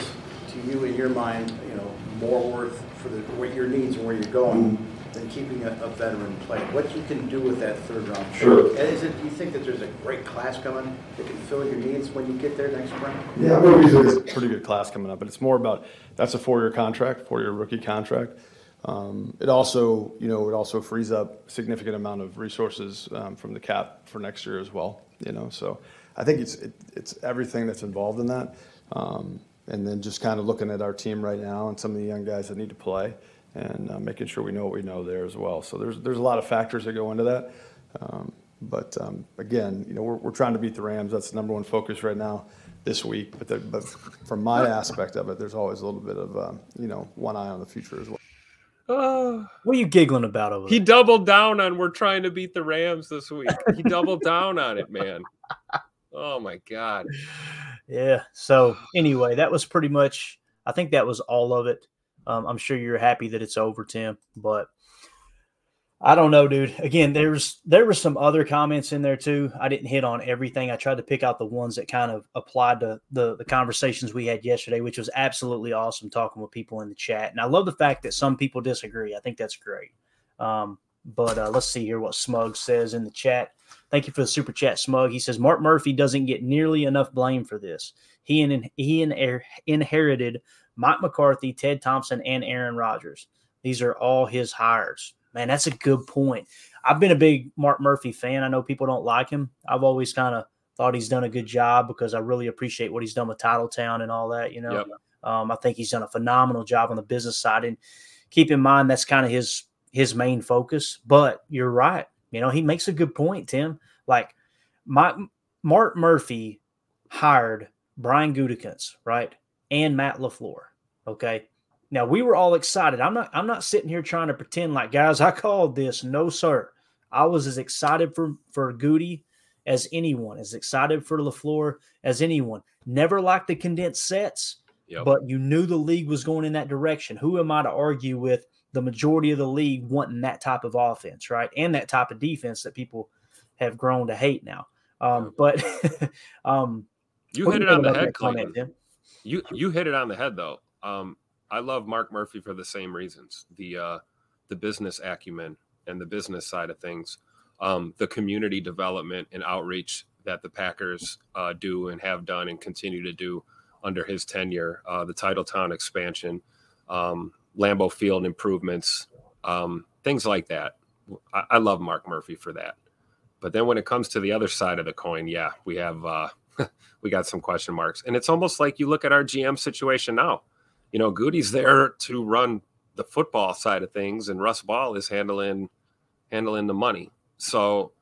to you in your mind, you know, more worth for the, what your needs and where you're going. Mm-hmm than keeping a, a, veteran player. What you can do with that third round pick. Sure. Is it, do you think that there's a great class coming that can fill your needs when you get there next spring? Yeah, there's a pretty good class coming up, but it's more about that's a four-year contract, four-year rookie contract. Um, it also, you know, it also frees up a significant amount of resources um, from the cap for next year as well. You know, so I think it's everything that's involved in that, um, and then just kind of looking at our team right now and some of the young guys that need to play and uh, making sure we know what we know there as well. So there's a lot of factors that go into that. But again, you know, we're, trying to beat the Rams. That's the number one focus right now this week. But, from my aspect of it, there's always a little bit of you know one eye on the future as well. What are you giggling about over He doubled down on we're trying to beat the Rams this week. He doubled down on it, man. Oh my god. Yeah. So anyway, that was pretty much. I think that was all of it. Um, I'm sure you're happy that it's over, Tim. But I don't know, dude. Again, there's there were some other comments in there too. I didn't hit on everything. I tried to pick out the ones that kind of applied to the the conversations we had yesterday, which was absolutely awesome talking with people in the chat. And I love the fact that some people disagree. I think that's great. Um, but uh, let's see here what Smug says in the chat. Thank you for the super chat, Smug. He says Mark Murphy doesn't get nearly enough blame for this. He and he in, inherited Mike McCarthy, Ted Thompson, and Aaron Rodgers. These are all his hires. Man, that's a good point. I've been a big Mark Murphy fan. I know people don't like him. I've always kind of thought he's done a good job because I really appreciate what he's done with Titletown and all that. You know, yep. um, I think he's done a phenomenal job on the business side. And keep in mind that's kind of his his main focus. But you're right. You know, he makes a good point, Tim. Like my Mark Murphy hired Brian Gutekunst, right, and Matt LaFleur. Okay, now we were all excited. I'm not I'm not sitting here trying to pretend like guys, I called this. No, sir. I was as excited for for Goody as anyone, as excited for LaFleur as anyone. Never liked the condensed sets, yep. but you knew the league was going in that direction. Who am I to argue with the majority of the league wanting that type of offense, right? And that type of defense that people have grown to hate now. Um, but um, you hit it on the head, comment, You you hit it on the head though. Um, I love Mark Murphy for the same reasons the uh, the business acumen and the business side of things, um, the community development and outreach that the Packers uh, do and have done and continue to do under his tenure, uh, the Titletown expansion, um, Lambeau Field improvements, um, things like that. I, I, love Mark Murphy for that. But then when it comes to the other side of the coin, yeah, we have uh, we got some question marks, and it's almost like you look at our GM situation now you know, Goody's there to run the football side of things, and Russ Ball is handling handling the money. So,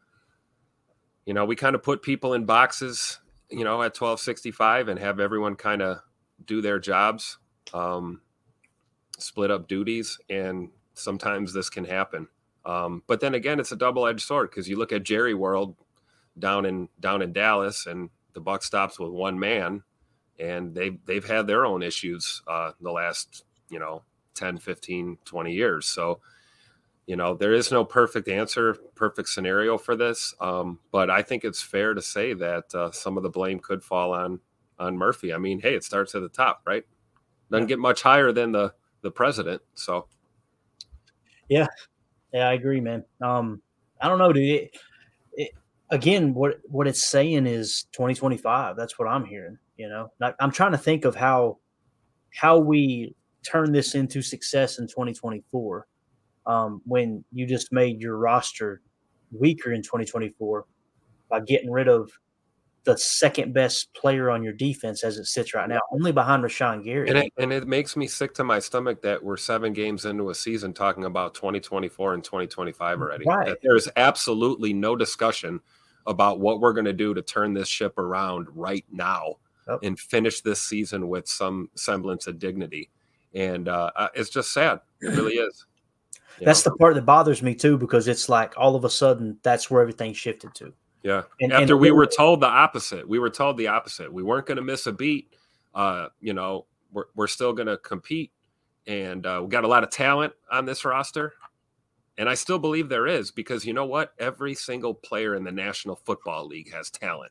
you know, we kind of put people in boxes, you know, at twelve sixty five, and have everyone kind of do their jobs, um, split up duties, and sometimes this can happen. Um, but then again, it's a double edged sword because you look at Jerry World down in down in Dallas, and the buck stops with one man and they've they've had their own issues uh, the last you know 10 15 20 years. So you know there is no perfect answer perfect scenario for this um, but i think it's fair to say that uh, some of the blame could fall on on murphy. I mean hey it starts at the top right? Doesn't yeah. get much higher than the the president so. Yeah. Yeah i agree man. Um i don't know dude. it, again what what it's saying is 2025 that's what i'm hearing you know, I'm trying to think of how how we turn this into success in 2024 um, when you just made your roster weaker in 2024 by getting rid of the second best player on your defense as it sits right now, only behind Rashan Gary. And it, and it, makes me sick to my stomach that we're seven games into a season talking about 2024 and 2025 already. Right. there's absolutely no discussion about what we're going to do to turn this ship around right now yep. and finish this season with some semblance of dignity. And uh, it's just sad. It really is. That's know? the part that bothers me too, because it's like all of a sudden that's where everything shifted to. Yeah. And, After and we were told the opposite, we were told the opposite. We weren't going to miss a beat. Uh, you know, we're, we're still going to compete. And uh, we got a lot of talent on this roster. And I still believe there is because you know what? Every single player in the National Football League has talent.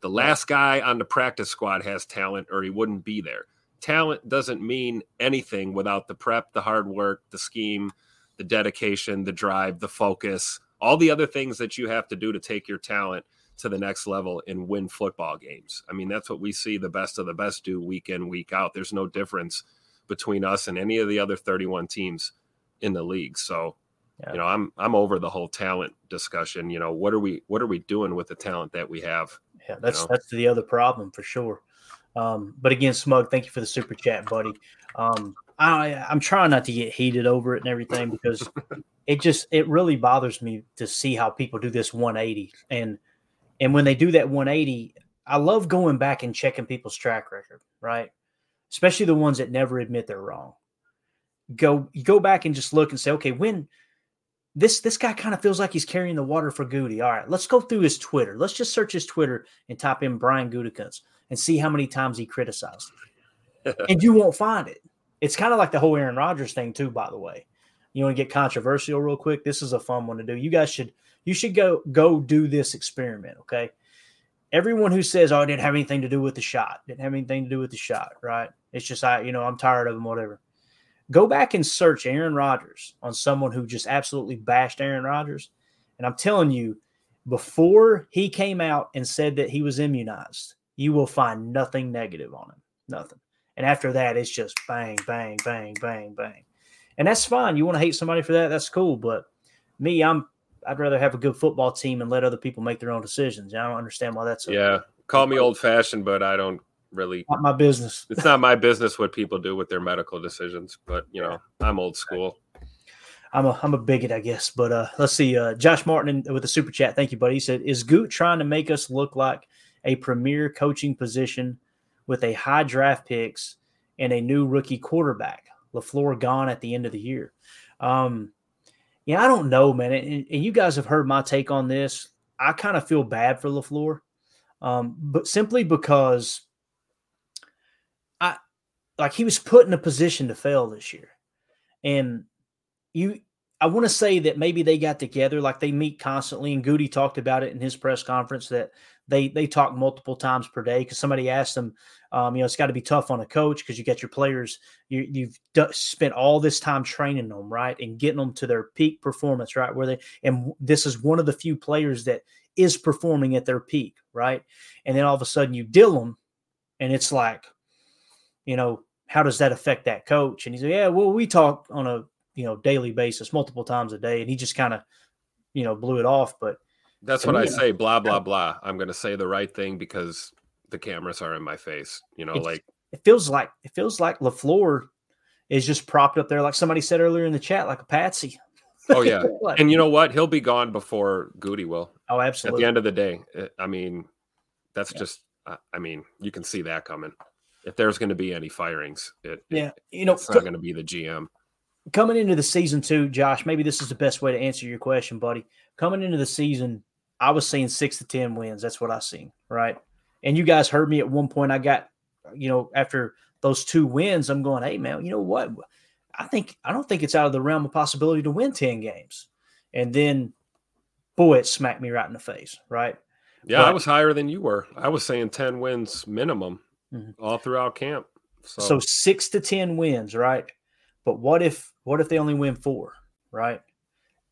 The last guy on the practice squad has talent, or he wouldn't be there. Talent doesn't mean anything without the prep, the hard work, the scheme, the dedication, the drive, the focus, all the other things that you have to do to take your talent to the next level and win football games. I mean, that's what we see the best of the best do week in, week out. There's no difference between us and any of the other 31 teams in the league. So, yeah. you know, I'm I'm over the whole talent discussion. You know, what are we what are we doing with the talent that we have? Yeah, that's you know? that's the other problem for sure. Um, but again, Smug, thank you for the super chat, buddy. Um, I I'm trying not to get heated over it and everything because it just it really bothers me to see how people do this 180 and and when they do that 180, I love going back and checking people's track record, right? Especially the ones that never admit they're wrong. Go you go back and just look and say, okay, when this this guy kind of feels like he's carrying the water for Goody. All right, let's go through his Twitter. Let's just search his Twitter and type in Brian Gutekunst and see how many times he criticized. and you won't find it. It's kind of like the whole Aaron Rodgers thing too, by the way. You want to get controversial real quick? This is a fun one to do. You guys should you should go go do this experiment, okay? Everyone who says, "Oh, it didn't have anything to do with the shot," didn't have anything to do with the shot, right? It's just I, you know, I'm tired of them, whatever. Go back and search Aaron Rodgers on someone who just absolutely bashed Aaron Rodgers, and I'm telling you, before he came out and said that he was immunized, you will find nothing negative on him, nothing. And after that, it's just bang, bang, bang, bang, bang. And that's fine. You want to hate somebody for that? That's cool. But me, I'm I'd rather have a good football team and let other people make their own decisions. I don't understand why that's a, yeah. Call me old fashioned, but I don't really not my business. It's not my business what people do with their medical decisions. But you know, I'm old school. I'm a I'm a bigot, I guess. But uh, let's see. Uh, Josh Martin with a super chat. Thank you, buddy. He said, "Is Goot trying to make us look like a premier coaching position with a high draft picks and a new rookie quarterback? LaFleur gone at the end of the year." Um, yeah, I don't know, man. And, and you guys have heard my take on this. I kind of feel bad for LaFleur, um, but simply because like he was put in a position to fail this year, and you I want to say that maybe they got together, like they meet constantly, and Goody talked about it in his press conference that they they talk multiple times per day because somebody asked them, um, you know, it's got to be tough on a coach because you get your players, you, you've d- spent all this time training them, right, and getting them to their peak performance, right, where they and this is one of the few players that is performing at their peak, right, and then all of a sudden you deal them, and it's like, you know, how does that affect that coach? And he said, yeah, well, we talk on a you know daily basis, multiple times a day, and he just kind of you know blew it off. But that's what me, I say. Blah blah blah. I'm going to say the right thing because the cameras are in my face. You know, like it feels like it feels like Lafleur is just propped up there, like somebody said earlier in the chat, like a patsy. Oh yeah, and you know what? He'll be gone before Goody will. Oh, absolutely. At the end of the day, eh, I mean, that's yeah. just. I mean, you can see that coming. If there's going to be any firings, it, yeah, it, you know, it's not going to be the GM coming into the season two, Josh, maybe this is the best way to answer your question, buddy. Coming into the season, I was seeing six to ten wins. That's what I seen, right? And you guys heard me at one point. I got, you know, after those two wins, I'm going, hey man, you know what? I think I don't think it's out of the realm of possibility to win ten games. And then, boy, it smacked me right in the face, right? Yeah, but, I was higher than you were. I was saying ten wins minimum mm-hmm. all throughout camp. So. so six to ten wins, right? But what if what if they only win four? Right?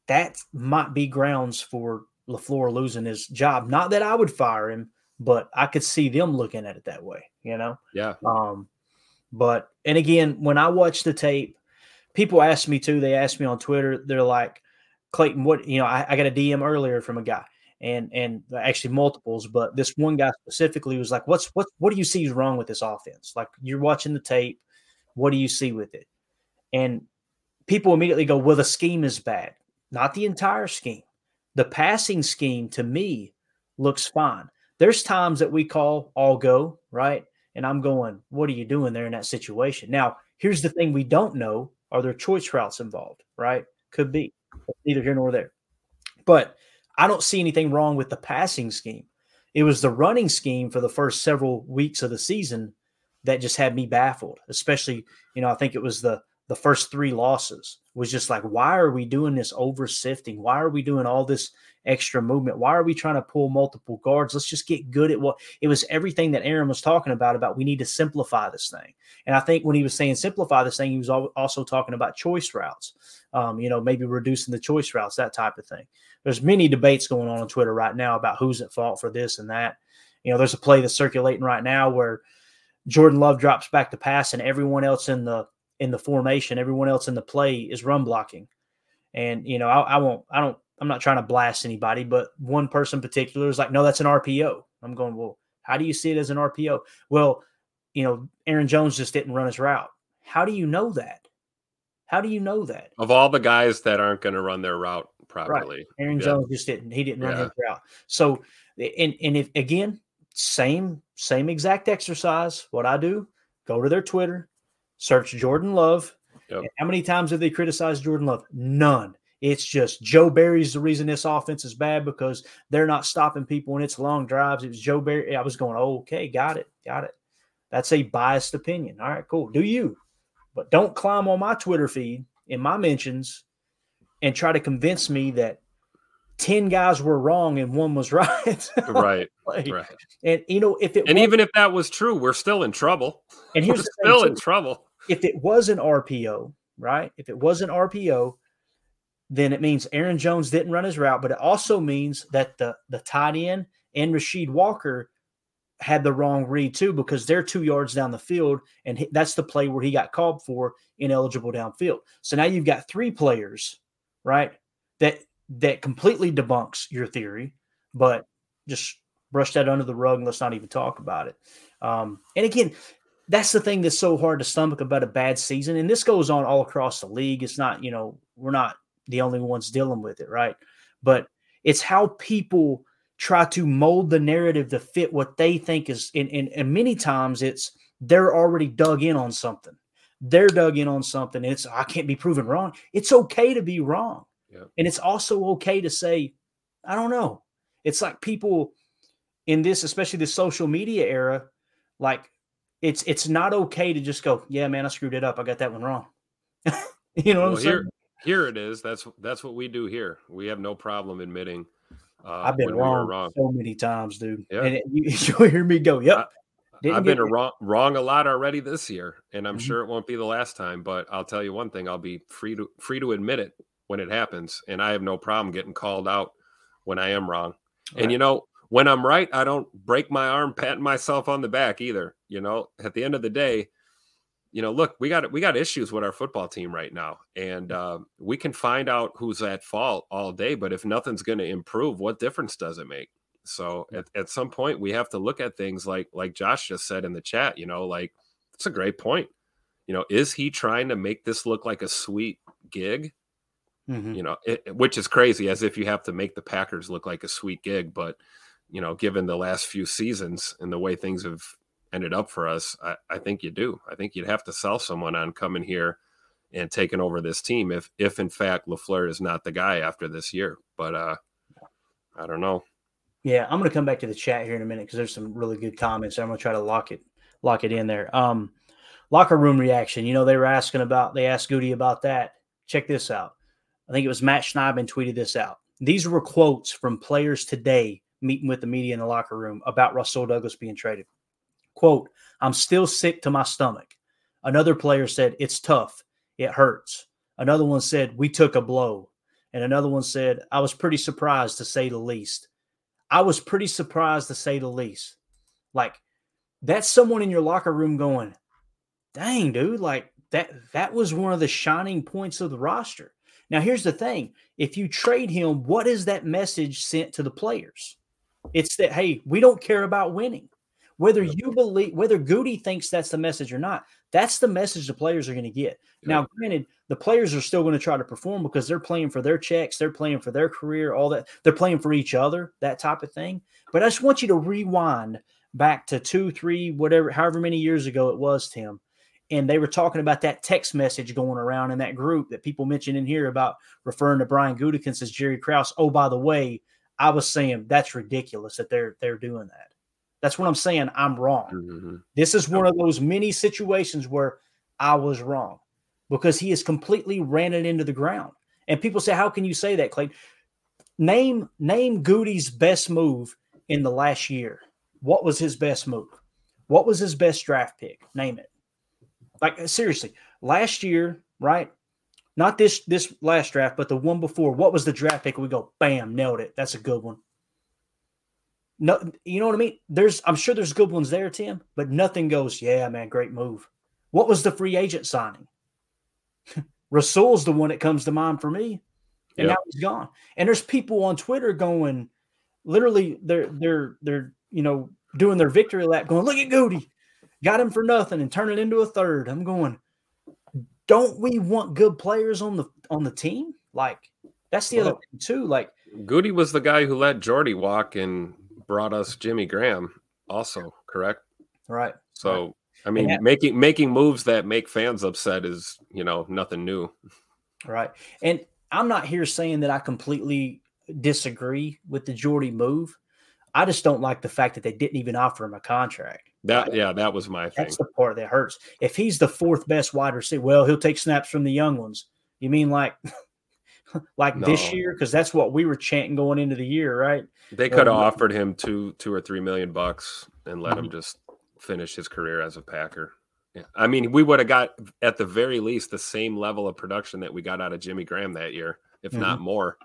That might be grounds for LaFleur losing his job. Not that I would fire him, but I could see them looking at it that way, you know? Yeah. Um, but and again, when I watch the tape, people ask me too, they ask me on Twitter, they're like, Clayton, what you know, I, I got a DM earlier from a guy and and actually multiples, but this one guy specifically was like, What's what what do you see is wrong with this offense? Like you're watching the tape, what do you see with it? And people immediately go, well, the scheme is bad. Not the entire scheme. The passing scheme to me looks fine. There's times that we call all go, right? And I'm going, what are you doing there in that situation? Now, here's the thing we don't know are there choice routes involved, right? Could be. Neither here nor there. But I don't see anything wrong with the passing scheme. It was the running scheme for the first several weeks of the season that just had me baffled, especially, you know, I think it was the the first three losses was just like, why are we doing this over sifting? Why are we doing all this extra movement? Why are we trying to pull multiple guards? Let's just get good at what it was everything that Aaron was talking about, about we need to simplify this thing. And I think when he was saying simplify this thing, he was also talking about choice routes, um, you know, maybe reducing the choice routes, that type of thing. There's many debates going on on Twitter right now about who's at fault for this and that. You know, there's a play that's circulating right now where Jordan Love drops back to pass and everyone else in the in the formation. Everyone else in the play is run blocking. And, you know, I, I won't, I don't, I'm not trying to blast anybody, but one person in particular is like, no, that's an RPO. I'm going, well, how do you see it as an RPO? Well, you know, Aaron Jones just didn't run his route. How do you know that? How do you know that? Of all the guys that aren't going to run their route properly, right. Aaron yeah. Jones just didn't. He didn't run yeah. his route. So, and and if again, same same exact exercise. What I do, go to their Twitter, Search Jordan Love. Yep. How many times have they criticized Jordan Love? None. It's just Joe Barry's the reason this offense is bad because they're not stopping people and it's long drives. It was Joe Barry. I was going, oh, okay, got it, got it. That's a biased opinion. All right, cool. Do you? But don't climb on my Twitter feed in my mentions and try to convince me that 10 guys were wrong and one was right. right. like, right. And you know, if it And even if that was true, we're still in trouble. And here's still in trouble. If it was an RPO, right? If it was an RPO, then it means Aaron Jones didn't run his route, but it also means that the the tight end and Rasheed Walker had the wrong read too because they're two yards down the field, and that's the play where he got called for ineligible downfield. So now you've got three players, right? That that completely debunks your theory, but just brush that under the rug and let's not even talk about it. Um, and again, that's the thing that's so hard to stomach about a bad season. And this goes on all across the league. It's not, you know, we're not the only ones dealing with it, right? But it's how people try to mold the narrative to fit what they think is, and, and, and many times it's they're already dug in on something. They're dug in on something. It's, I can't be proven wrong. It's okay to be wrong. And it's also okay to say, I don't know. It's like people in this, especially the social media era, like it's it's not okay to just go, yeah, man, I screwed it up. I got that one wrong. you know what Well, I'm saying? here, here it is. That's that's what we do here. We have no problem admitting uh, I've been when we wrong, so many times, dude. Yeah. And it- you, you'll hear me go, yep. didn't I've been wrong wrong a lot already this year, and I'm Mhm. sure it won't be the last time. But I'll tell you one thing: I'll be free to free to admit it when it happens, and I have no problem getting called out when I am wrong. And you know, when I'm right, I don't break my arm patting myself on the back either. You know, at the end of the day, you know, look, we got we got issues with our football team right now, and uh, we can find out who's at fault all day. But if nothing's going to improve, what difference does it make? So at, at some point, we have to look at things like like Josh just said in the chat. You know, like it's a great point. You know, is he trying to make this look like a sweet gig? Mhm. You know, it- which is crazy, as if you have to make the Packers look like a sweet gig. But you know, given the last few seasons and the way things have ended up for us, I, I think you do. I think you'd have to sell someone on coming here and taking over this team if if in fact Lafleur is not the guy after this year. But uh I don't know. Yeah, I'm going to come back to the chat here in a minute because there's some really good comments. I'm going to try to lock it lock it in there. Um, locker room reaction. You know, they were asking about they asked Goody about that. Check this out. I think it was Matt Schneidman tweeted this out. These were quotes from players today meeting with the media in the locker room about Rasul Douglas being traded. Quote, I'm still sick to my stomach. Another player said, It's tough. It hurts. Another one said, We took a blow. And another one said, I was pretty surprised to say the least. I was pretty surprised to say the least. Like, that's someone in your locker room going, dang, dude, like that that was one of the shining points of the roster. Now, here's the thing: if you trade him, what is that message sent to the players? It's that hey, we don't care about winning. Whether you believe whether Goody thinks that's the message or not, that's the message the players are going to get. Now, granted, the players are still going to try to perform because they're playing for their checks, they're playing for their career, all that. They're playing for each other, that type of thing. But I just want you to rewind back to two, three, whatever, however many years ago it was, Tim. And they were talking about that text message going around in that group that people mentioned in here about referring to Brian Gutekunst as Jerry Krause. Oh, by the way, I was saying that's ridiculous that they're they're doing that. That's what I'm saying. I'm wrong. Mm-hmm. This is one of those many situations where I was wrong because he has completely ran it into the ground. And people say, "How can you say that, Clay?" Name name Goody's best move in the last year. What was his best move? What was his best draft pick? Name it. Like seriously, last year, right? Not this this last draft, but the one before. What was the draft pick? We go, bam, nailed it. That's a good one. No, you know what I mean? There's I'm sure there's good ones there, Tim, but nothing goes, yeah, man, great move. What was the free agent signing? Rasul's the one that comes to mind for me. And Yep. now he's gone. And there's people on Twitter going, literally, they're they're they're you know doing their victory lap, going, look at Goody, got him for nothing and turn it into a third. I'm going, don't we want good players on the on the team? Like that's the other thing too. Like Goody was the guy who let Jordy walk and brought us Jimmy Graham, also, correct? right. So I mean, that- making making moves that make fans upset is you know nothing new. Right. And I'm not here saying that I completely disagree with the Jordy move. I just don't like the fact that they didn't even offer him a contract. That yeah, that was my thing. That's the part that hurts. If he's the fourth best wide receiver, well, he'll take snaps from the young ones. You mean like like this year? Because that's what we were chanting going into the year, right? They could have Um, offered him two, two or three million bucks and let him Mm-hmm. just finish his career as a Packer. Yeah, I mean, we would have got at the very least the same level of production that we got out of Jimmy Graham that year, if not Mhm. more.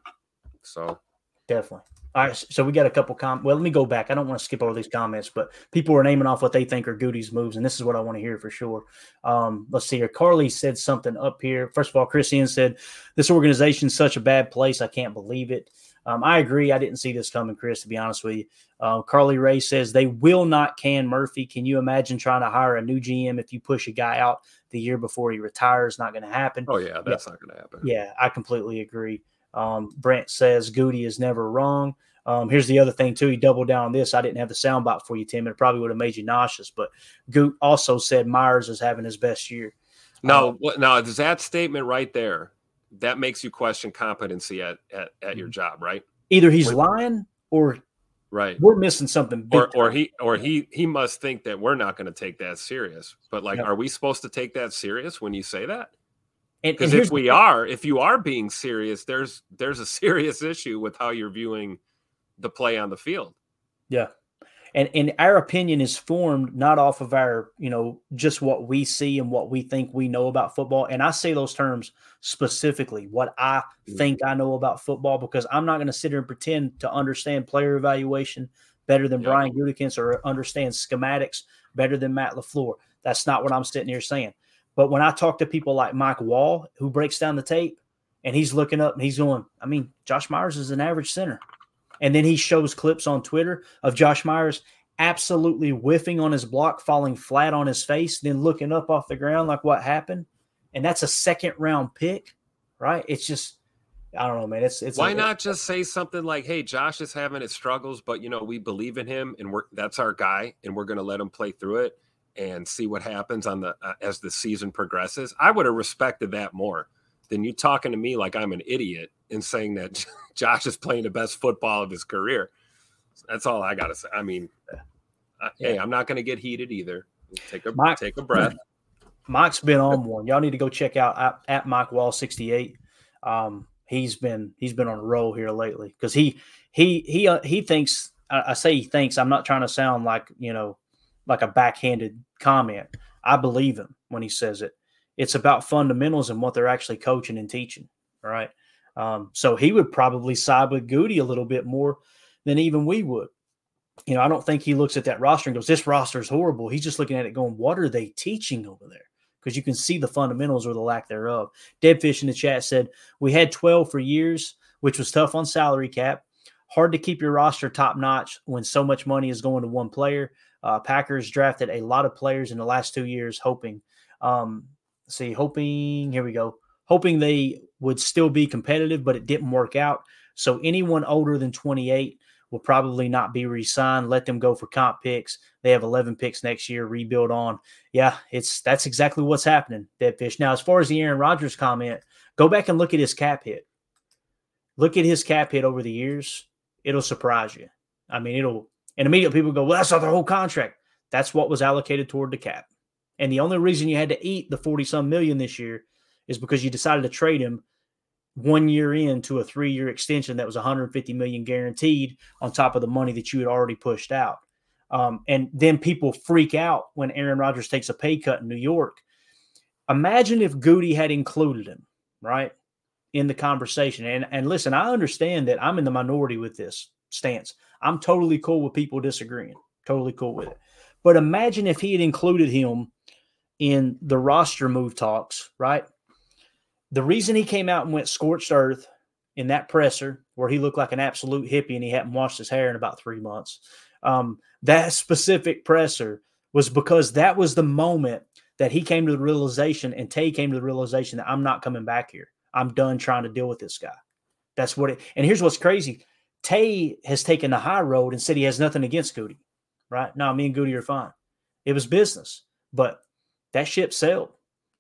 So Definitely. All right, so we got a couple com. Well, let me go back. I don't want to skip over these comments, but people are naming off what they think are Goody's moves, and this is what I want to hear for sure. Um, let's see here. Carly said something up here. First of all, Chris Ian said, "This organization's such a bad place. I can't believe it." Um, I agree. I didn't see this coming, Chris. To be honest with you, uh, Carly Ray says they will not can Murphy. Can you imagine trying to hire a new GM if you push a guy out the year before he retires? Not going to happen. Oh yeah, that's not going to happen. Yeah, I completely agree. Um, Brent says Goody is never wrong. Um, here's the other thing too. He doubled down on this. I didn't have the soundbite for you, Tim. and It probably would have made you nauseous. But Goot also said Myers is having his best year. No, Um, now is that statement right there? That makes you question competency at at, at Mm-hmm. your job, right? either he's lying or Right. we're missing something. Big Or or he or he he must think that we're not going to take that serious. But like, No. are we supposed to take that serious when you say that? Because if we are, if you are being serious, there's there's a serious issue with how you're viewing the play on the field. Yeah. And and our opinion is formed not off of our, you know, just what we see and what we think we know about football. And I say those terms specifically, what I mm-hmm. think I know about football, because I'm not going to sit here and pretend to understand player evaluation better than Brian Gutekunst or understand schematics better than Matt LaFleur. That's not what I'm sitting here saying. But when I talk to people like Mike Wahle, who breaks down the tape and he's looking up and he's going, I mean, Josh Myers is an average center. And then he shows clips on Twitter of Josh Myers absolutely whiffing on his block, falling flat on his face, then looking up off the ground like what happened. And that's a second round pick, right? It's just, I don't know, man. It's it's Why a- not just say something like, "Hey, Josh is having his struggles, but you know we believe in him, and we're that's our guy, and we're going to let him play through it and see what happens on the uh, as the season progresses." I would have respected that more than you talking to me like I'm an idiot and saying that Josh is playing the best football of his career. That's all I got to say. I mean, uh, hey, I'm not going to get heated either. Take a Mike- take a breath. Mike's been on one. Y'all need to go check out at, at Mike Wahle sixty eight. Um, he's been he's been on a roll here lately because he he he uh, he thinks I, I say he thinks I'm not trying to sound like you know like a backhanded comment. I believe him when he says it. It's about fundamentals and what they're actually coaching and teaching. All right. Um, so he would probably side with Goody a little bit more than even we would. You know, I don't think he looks at that roster and goes, "This roster is horrible." He's just looking at it, going, "What are they teaching over there?" Because you can see the fundamentals or the lack thereof. Deadfish in the chat said, "We had 12 for years, which was tough on salary cap. Hard to keep your roster top notch when so much money is going to one player. Uh, Packers drafted a lot of players in the last two years, hoping, um, see, hoping. Here we go, hoping they would still be competitive, but it didn't work out. So anyone older than 28." will probably not be re-signed. Let them go for comp picks. They have 11 picks next year. Rebuild on. Yeah, it's that's exactly what's happening. Deadfish. Now, as far as the Aaron Rodgers comment, go back and look at his cap hit. Look at his cap hit over the years. It'll surprise you. I mean, it'll. And immediately people go, "Well, that's not the whole contract." That's what was allocated toward the cap. And the only reason you had to eat the 40 some million this year is because you decided to trade him one year into a three year extension that was 150 million guaranteed on top of the money that you had already pushed out. Um, and then people freak out when Aaron Rodgers takes a pay cut in New York. Imagine if Goody had included him, right, in the conversation. And and listen, I understand that I'm in the minority with this stance. I'm totally cool with people disagreeing. Totally cool with it. But imagine if he had included him in the roster move talks, right? The reason he came out and went scorched earth in that presser where he looked like an absolute hippie and he hadn't washed his hair in about three months. Um, that specific presser was because that was the moment that he came to the realization and Tay came to the realization that I'm not coming back here. I'm done trying to deal with this guy. That's what it. And here's what's crazy: Tay has taken the high road and said he has nothing against Goody. Right? No, me and Goody are fine. It was business, but that ship sailed.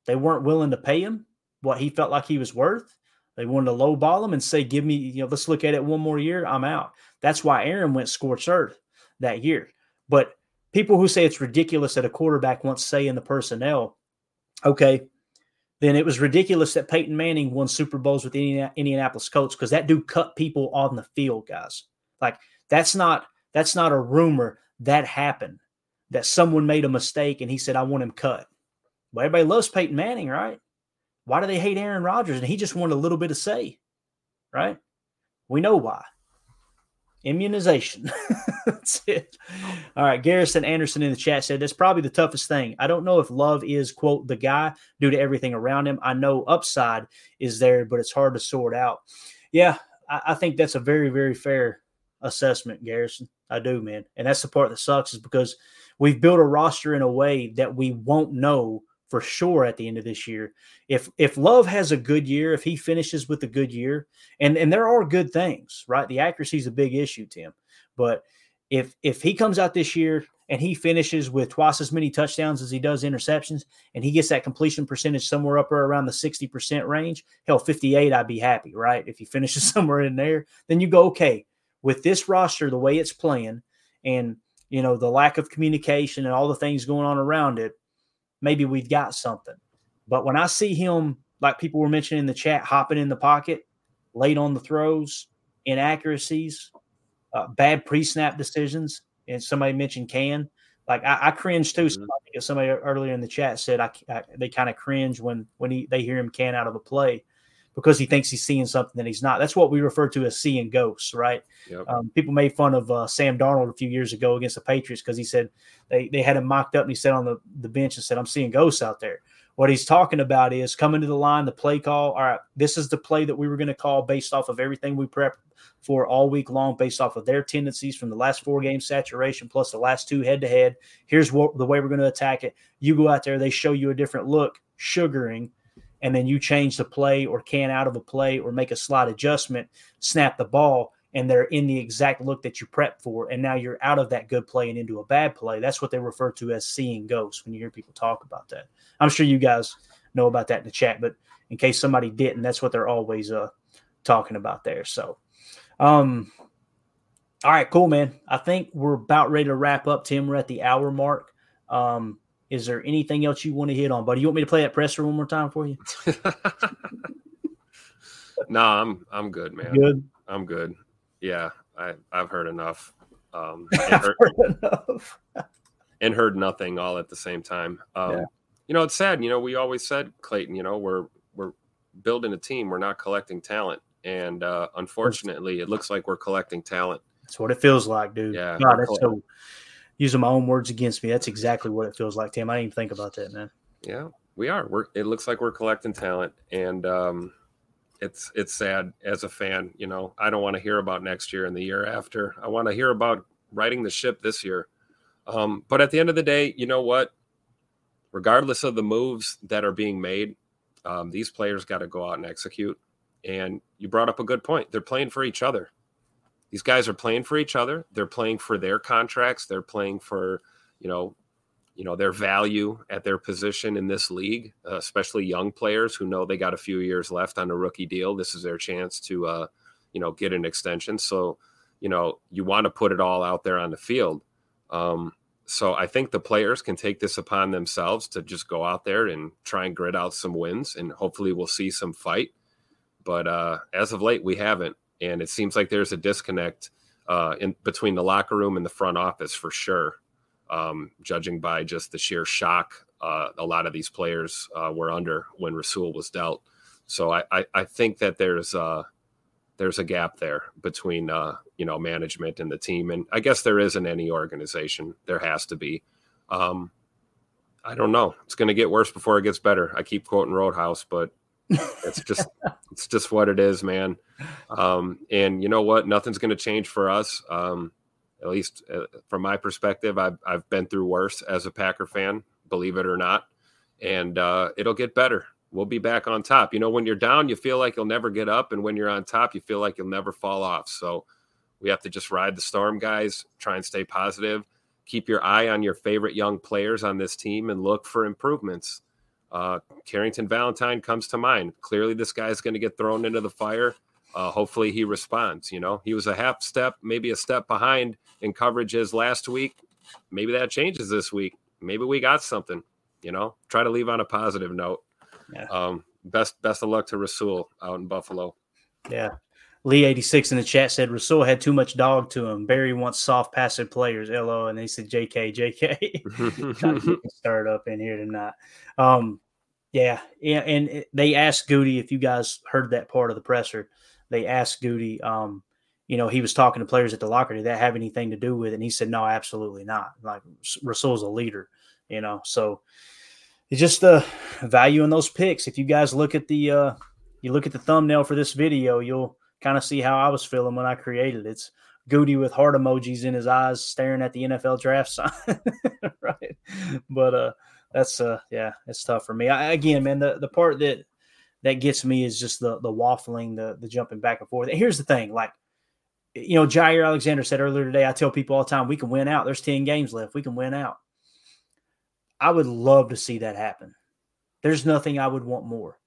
They weren't willing to pay him what he felt like he was worth. They wanted to lowball him and say, "Give me, you know, let's look at it one more year. I'm out." That's why Aaron went scorched earth that year. But people who say it's ridiculous that a quarterback wants say in the personnel, okay, then it was ridiculous that Peyton Manning won Super Bowls with Indianapolis Colts because that dude cut people on the field, guys. Like that's not that's not a rumor. That happened. That someone made a mistake and he said, "I want him cut." Well, everybody loves Peyton Manning, right? Why do they hate Aaron Rodgers? And he just wanted a little bit of say, right? We know why. Immunization. That's it. All right. Garrison Anderson in the chat said that's probably the toughest thing. I don't know if love is, quote, the guy due to everything around him. I know upside is there, but it's hard to sort out. Yeah, I, I think that's a very, very fair assessment, Garrison. I do, man. And that's the part that sucks is because we've built a roster in a way that we won't know for sure at the end of this year. If if Love has a good year, if he finishes with a good year, and and there are good things, right? The accuracy is a big issue, Tim. But if if he comes out this year and he finishes with twice as many touchdowns as he does interceptions, and he gets that completion percentage somewhere up or around the 60% range, hell, 58, I'd be happy, right? If he finishes somewhere in there, then you go, okay, with this roster, the way it's playing, and you know, the lack of communication and all the things going on around it, maybe we've got something. But when I see him, like people were mentioning in the chat, hopping in the pocket, late on the throws, inaccuracies, uh, bad pre-snap decisions, and somebody mentioned can. Like I, I cringe too. Mm-hmm. Somebody, somebody earlier in the chat said I, I they kind of cringe when when he, they hear him can out of a play because he thinks he's seeing something that he's not. That's what we refer to as seeing ghosts, right? Yep. Um, people made fun of uh, Sam Darnold a few years ago against the Patriots because he said they, they had him mocked up and he sat on the, the bench and said, I'm seeing ghosts out there. What he's talking about is coming to the line, the play call. All right, this is the play that we were going to call based off of everything we prepped for all week long, based off of their tendencies from the last four games saturation plus the last two head to head. Here's what the way we're going to attack it. You go out there, they show you a different look, sugaring, and then you change the play or can out of a play or make a slight adjustment, snap the ball, and they're in the exact look that you prep for. And now you're out of that good play and into a bad play. That's what they refer to as seeing ghosts when you hear people talk about that. I'm sure you guys know about that in the chat, but in case somebody didn't, that's what they're always uh, talking about there. So, um, all right, cool, man. I think we're about ready to wrap up, Tim. We're at the hour mark. Um, is there anything else you want to hit on, buddy? You want me to play that presser one more time for you? no, I'm I'm good, man. Good. I'm good. Yeah, I I've heard enough. Um, and heard, heard enough. and heard nothing all at the same time. Um, yeah. You know, it's sad. You know, we always said Clayton. You know, we're we're building a team. We're not collecting talent, and uh, unfortunately, it looks like we're collecting talent. That's what it feels like, dude. Yeah, God, that's so using my own words against me. That's exactly what it feels like, Tim. I didn't even think about that, man. Yeah, we are. We're. It looks like we're collecting talent, and um, it's it's sad as a fan. You know, I don't want to hear about next year and the year after. I want to hear about riding the ship this year. Um, but at the end of the day, you know what? Regardless of the moves that are being made, um, these players got to go out and execute. And you brought up a good point. They're playing for each other these guys are playing for each other. They're playing for their contracts. They're playing for, you know, you know their value at their position in this league, uh, especially young players who know they got a few years left on a rookie deal. This is their chance to, uh, you know, get an extension. So, you know, you want to put it all out there on the field. Um, so I think the players can take this upon themselves to just go out there and try and grit out some wins, and hopefully we'll see some fight. But uh, as of late, we haven't and it seems like there's a disconnect uh, in between the locker room and the front office for sure. Um, judging by just the sheer shock uh, a lot of these players uh, were under when Rasul was dealt. So I, I, I think that there's uh, there's a gap there between uh, you know management and the team, and I guess there is in any organization. There has to be. Um, I don't know. It's going to get worse before it gets better. I keep quoting Roadhouse, but it's just it's just what it is, man. Um, and you know what? Nothing's going to change for us. Um, at least uh, from my perspective, I've I've been through worse as a Packer fan, believe it or not, and uh, it'll get better. We'll be back on top. You know, when you're down, you feel like you'll never get up, and when you're on top, you feel like you'll never fall off. So we have to just ride the storm, guys. Try and stay positive. Keep your eye on your favorite young players on this team and look for improvements uh, Carrington Valentine comes to mind. Clearly, this guy is going to get thrown into the fire. Uh, hopefully, he responds. You know, he was a half step, maybe a step behind in coverages last week. Maybe that changes this week. Maybe we got something. You know, try to leave on a positive note. Yeah. Um, best best of luck to Rasul out in Buffalo. Yeah. Lee eighty six in the chat said Rasul had too much dog to him. Barry wants soft passive players. Lo and they said Jk Jk. Trying to get me stirred up in here tonight. Um, yeah, yeah, and they asked Goody if you guys heard that part of the presser. They asked Goody, um, you know, he was talking to players at the locker. Did that have anything to do with it? And he said, no, absolutely not. Like Rasul's a leader, you know. So it's just the value in those picks. If you guys look at the uh, you look at the thumbnail for this video, you'll kind of see how I was feeling when I created it. It's Goody with heart emojis in his eyes, staring at the NFL draft sign, right? But uh, that's uh, yeah, it's tough for me. I, again, man, the the part that that gets me is just the the waffling, the the jumping back and forth. And here's the thing, like you know, Jaire Alexander said earlier today. I tell people all the time, we can win out. There's ten games left. We can win out. I would love to see that happen. There's nothing I would want more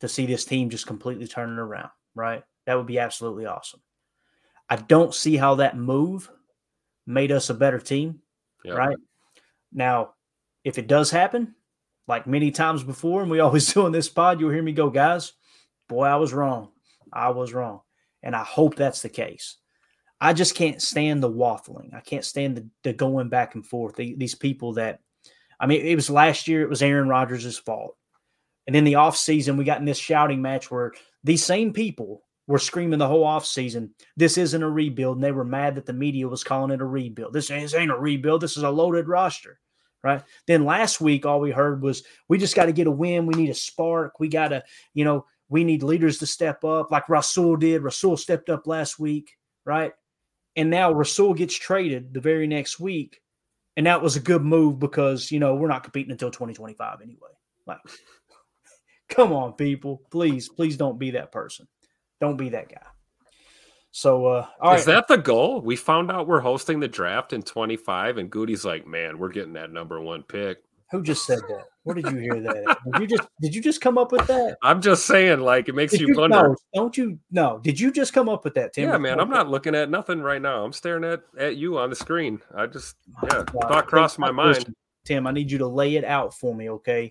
to see this team just completely turning around, right? That would be absolutely awesome. I don't see how that move made us a better team, Yeah. right? Now, if it does happen, like many times before, and we always do on this pod, you'll hear me go, guys, boy, I was wrong. I was wrong. And I hope that's the case. I just can't stand the waffling. I can't stand the, the going back and forth. The, these people that, I mean, it was last year, it was Aaron Rodgers' fault. And in the offseason, we got in this shouting match where these same people were screaming the whole offseason, this isn't a rebuild. And they were mad that the media was calling it a rebuild. This ain't, a rebuild. This is a loaded roster. Right. Then last week, all we heard was we just got to get a win. We need a spark. We got to, you know, we need leaders to step up like Rasul did. Rasul stepped up last week. Right. And now Rasul gets traded the very next week. And that was a good move because, you know, we're not competing until 2025 anyway. Like, come on, people. Please, please don't be that person. Don't be that guy. So, uh, all Is right. that the goal? We found out we're hosting the draft in 25, and Goody's like, man, we're getting that number one pick. Who just said that? Where did you hear that? Did you just did you just come up with that? I'm just saying, like, it makes you, you, wonder. no, don't you? No, did you just come up with that, Tim? yeah, man, I'm not looking at nothing right now. I'm staring at, at you on the screen. I just, yeah, thought crossed my mind. Listen, Tim, I need you to lay it out for me, okay?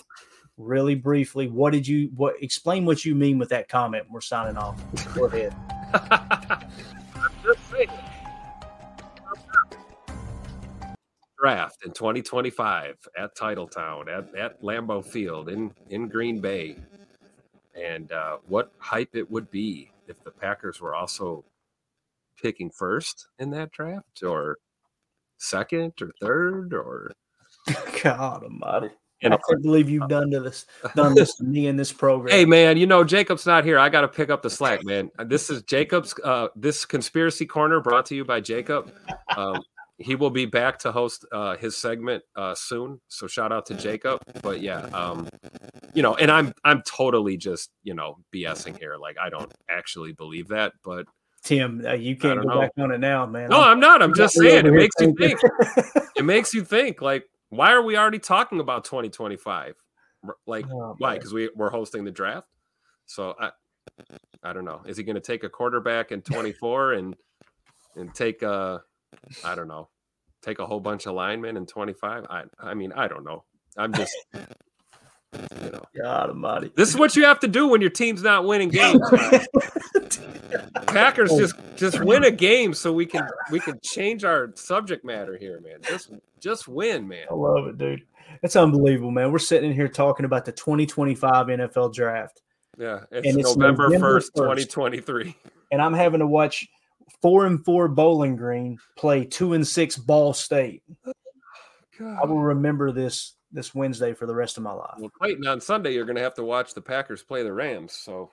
Really briefly. What did you what explain what you mean with that comment? We're signing off. Go ahead. Draft in 2025 at Titletown, at, at Lambeau Field in, in Green Bay. And uh, what hype it would be if the Packers were also picking first in that draft or second or third or God almighty. I can't believe you've done to this done this to me in this program. Hey man, you know Jacob's not here. I got to pick up the slack, man. This is Jacob's. Uh, this conspiracy corner brought to you by Jacob. Um, he will be back to host uh, his segment uh, soon. So shout out to Jacob. But yeah, um, you know, and I'm I'm totally just you know BSing here. Like I don't actually believe that, but Tim, uh, you can't go know. back on it now, man. no, I'm not. I'm just saying it makes you think. it makes you think. Like why are we already talking about 2025? Like Oh, why? Because we we're hosting the draft. So I I don't know. Is he going to take a quarterback in 24 and and take a I don't know, take a whole bunch of linemen in 25? I I mean I don't know. I'm just you know. God almighty. This is what you have to do when your team's not winning games. Packers oh. just just win a game so we can we can change our subject matter here, man. Just just win, man. I love it, dude. It's unbelievable, man. We're sitting in here talking about the 2025 NFL draft, Yeah, it's, And it's November November 1st, 1st. 2023. and I'm having to watch four and four Bowling Green play two and six Ball State. I will remember this this Wednesday for the rest of my life. Well, Clayton, on Sunday you're going to have to watch the Packers play the Rams. So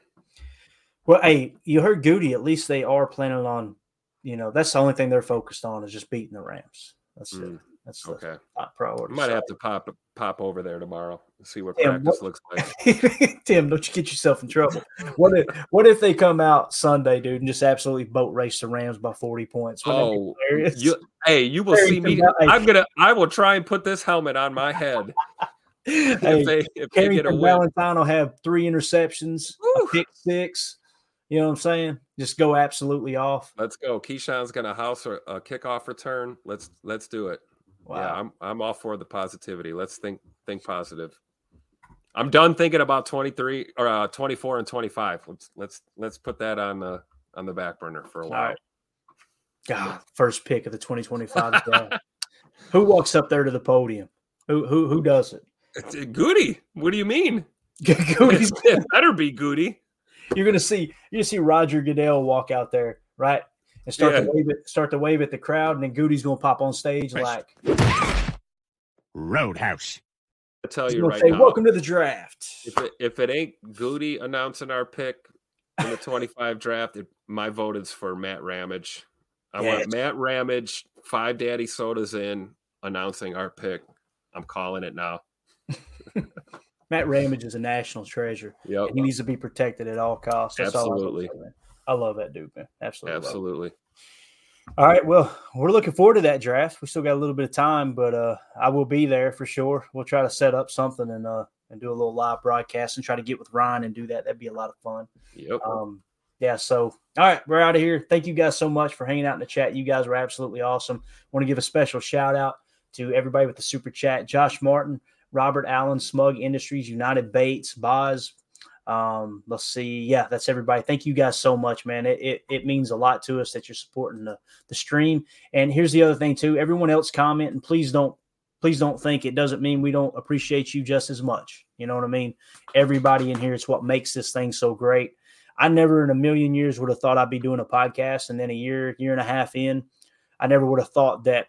Well, hey, you heard Goody. At least they are planning on, you know, that's the only thing they're focused on is just beating the Rams. That's it. Mm. That's okay, top priority. I might have to pop pop over there tomorrow and see what Yeah, practice what- looks like. Tim, don't you get yourself in trouble. What if what if they come out Sunday, dude, and just absolutely boat race the Rams by 40 points? Wouldn't Oh, you, hey, you will see me. I'm gonna. I will try and put this helmet on my head Hey, if they if they get a. Valentine will have three interceptions, a pick six. You know what I'm saying? Just go absolutely off. Let's go. Keisean's gonna house a, a kickoff return. Let's let's do it. Yeah, I'm I'm all for the positivity. Let's think think positive. I'm done thinking about 23 or uh, 24 and 25. Let's let's let's put that on the on the back burner for a while. Right. God, first pick of the 2025 draft. who walks up there to the podium? Who who who does it? It's uh, Goody. What do you mean? Goody's it better be Goody. You're gonna see you're gonna see Roger Goodell walk out there, right? And start Yeah. to wave it, start to wave at the crowd, and then Goody's gonna pop on stage like Roadhouse. I tell he's you gonna right say, now. "Welcome to the draft." If it, if it ain't Goody announcing our pick in the 25 draft, it, my vote is for Matt Ramage. I Yeah, want Matt Ramage, five daddy sodas in, announcing our pick. I'm calling it now. Matt Ramage is a national treasure. Yep. He needs to be protected at all costs. That's all I can Absolutely. say, man. I love that dude, man. Absolutely. Absolutely. All right. Well, we're looking forward to that draft. We still got a little bit of time, but uh, I will be there for sure. We'll try to set up something and uh, and do a little live broadcast and try to get with Ryan and do that. That'd be a lot of fun. Yep. Um, yeah. So, all right, we're out of here. Thank you guys so much for hanging out in the chat. You guys were absolutely awesome. Want to give a special shout out to everybody with the super chat: Josh Martin, Robert Allen, Smug Industries, United Baits, Boz. Um, let's see. Yeah, that's everybody. Thank you guys so much, man. It, it, it means a lot to us that you're supporting the, the stream. And here's the other thing too. Everyone else comment and please don't please don't think it doesn't mean we don't appreciate you just as much. You know what I mean? Everybody in here, it's what makes this thing so great. I never in a million years would have thought I'd be doing a podcast. And then a year, year and a half in, I never would have thought that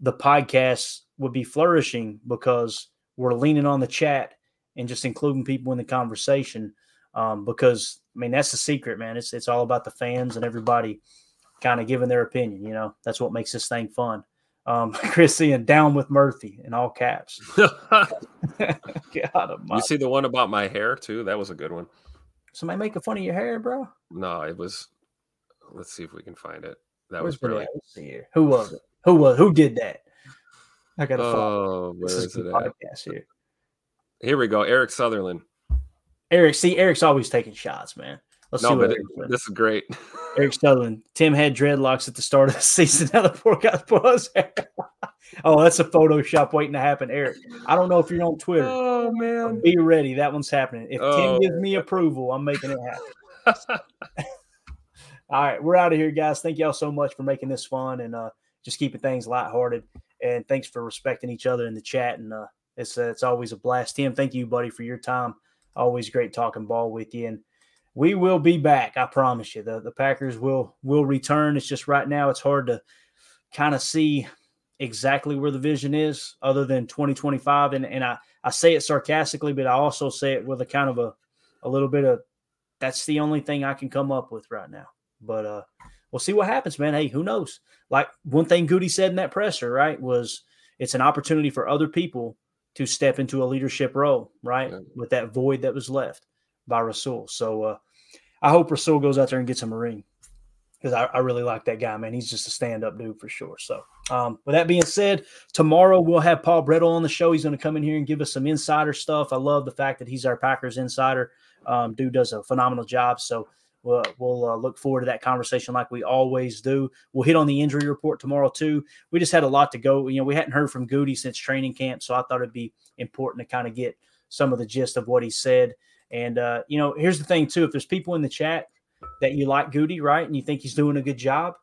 the podcast would be flourishing because we're leaning on the chat and just including people in the conversation. Um, because I mean, that's the secret, man. It's it's all about the fans and everybody kind of giving their opinion. You know, that's what makes this thing fun. Um, Chris saying down with Murphy in all caps. God You see the one about my hair too? That was a good one. Somebody making fun of your hair, bro? No, it was. Let's see if we can find it. That Where's was it brilliant. at? Let's see here. Who was it? Who was who did that? I gotta find Oh, this is is it podcast here. Here we go. Eric Sutherland. Eric, see, Eric's always taking shots, man. Let's see No, what but it- this is great. Eric Sutherland. Tim had dreadlocks at the start of the season. Now the poor guy's hair. oh, that's a Photoshop waiting to happen, Eric. I don't know if you're on Twitter. Oh man. Be ready. That one's happening. If Oh. Tim gives me approval, I'm making it happen. All right, we're out of here, guys. Thank y'all so much for making this fun and uh, just keeping things lighthearted. And thanks for respecting each other in the chat. And uh, it's uh, it's always a blast. Tim, thank you, buddy, for your time. Always great talking ball with you. And we will be back. I promise you. The the Packers will will return. It's just right now it's hard to kind of see exactly where the vision is other than 2025 and and I I say it sarcastically but I also say it with a kind of a a little bit of that's the only thing I can come up with right now. But uh we'll see what happens, man. Hey, who knows? Like one thing Goody said in that presser, right, was it's an opportunity for other people to step into a leadership role, right? With that void that was left by Rasul. So uh I hope Rasul goes out there and gets him a ring because I, I really like that guy, man. He's just a stand up dude for sure. So, um, with that being said, tomorrow we'll have Paul Bretl on the show. He's going to come in here and give us some insider stuff. I love the fact that he's our Packers insider. Um, dude does a phenomenal job. So, we'll, we'll uh, look forward to that conversation like we always do. We'll hit on the injury report tomorrow, too. We just had a lot to go. You know, we hadn't heard from Goody since training camp. So, I thought it'd be important to kind of get some of the gist of what he said. And, uh, you know, here's the thing, too. If there's people in the chat, that you like Goody, right? And you think he's doing a good job.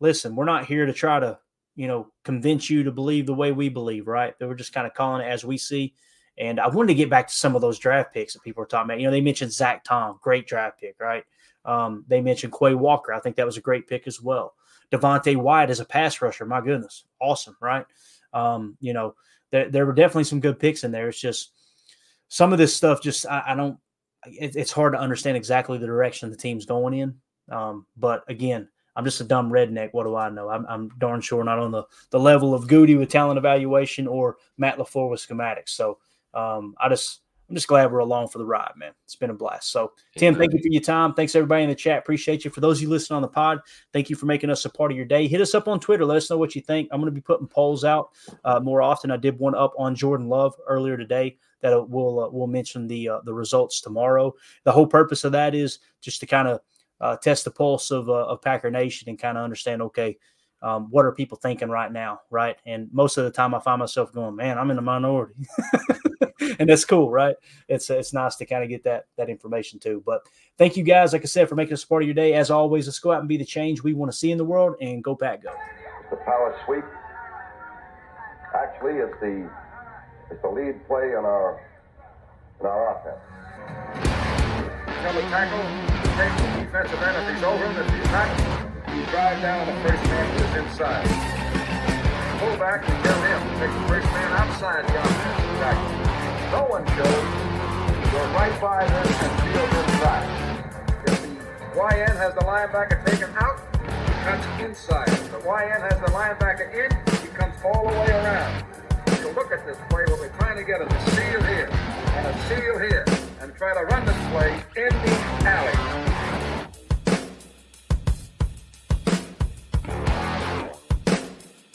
Listen, we're not here to try to, you know, convince you to believe the way we believe, right? We're just kind of calling it as we see. And I wanted to get back to some of those draft picks that people are talking about. You know, they mentioned Zach Tom, great draft pick, right? Um, they mentioned Quay Walker. I think that was a great pick as well. Devonte Wyatt as a pass rusher, my goodness, awesome, right? Um, you know, there, there were definitely some good picks in there. It's just some of this stuff, just I, I don't it, it's hard to understand exactly the direction the team's going in. Um, but again, I'm just a dumb redneck. What do I know? I'm, I'm darn sure not on the, the level of Goody with talent evaluation or Matt LaFleur with schematics. So um, I just I'm just glad we're along for the ride, man. It's been a blast. So Tim, thank you for your time. Thanks everybody in the chat. Appreciate you. For those of you listening on the pod, thank you for making us a part of your day. Hit us up on Twitter. Let us know what you think. I'm going to be putting polls out uh, more often. I did one up on Jordan Love earlier today that we'll uh, we'll mention the uh, the results tomorrow. The whole purpose of that is just to kind of uh, test the pulse of uh, of Packer Nation and kind of understand. Okay, um, what are people thinking right now, right? And most of the time, I find myself going, "Man, I'm in the minority," and that's cool, right? It's it's nice to kind of get that that information too. But thank you guys, like I said, for making us part of your day. As always, let's go out and be the change we want to see in the world, and go back, go. The power sweep actually is the is the lead play in our in our offense. Come a tackle, take the defensive end if he's over him. If he's not, drive down the first man to his inside. Pull back and get him. Take the first man outside offensive tackle. No one shows. Go right by them and field inside. If the YN has the linebacker taken out, he cuts inside. If the YN has the linebacker in, he comes all the way around. So look at this play. What we're trying to get is a seal here and a seal here and try to run this play in the alley.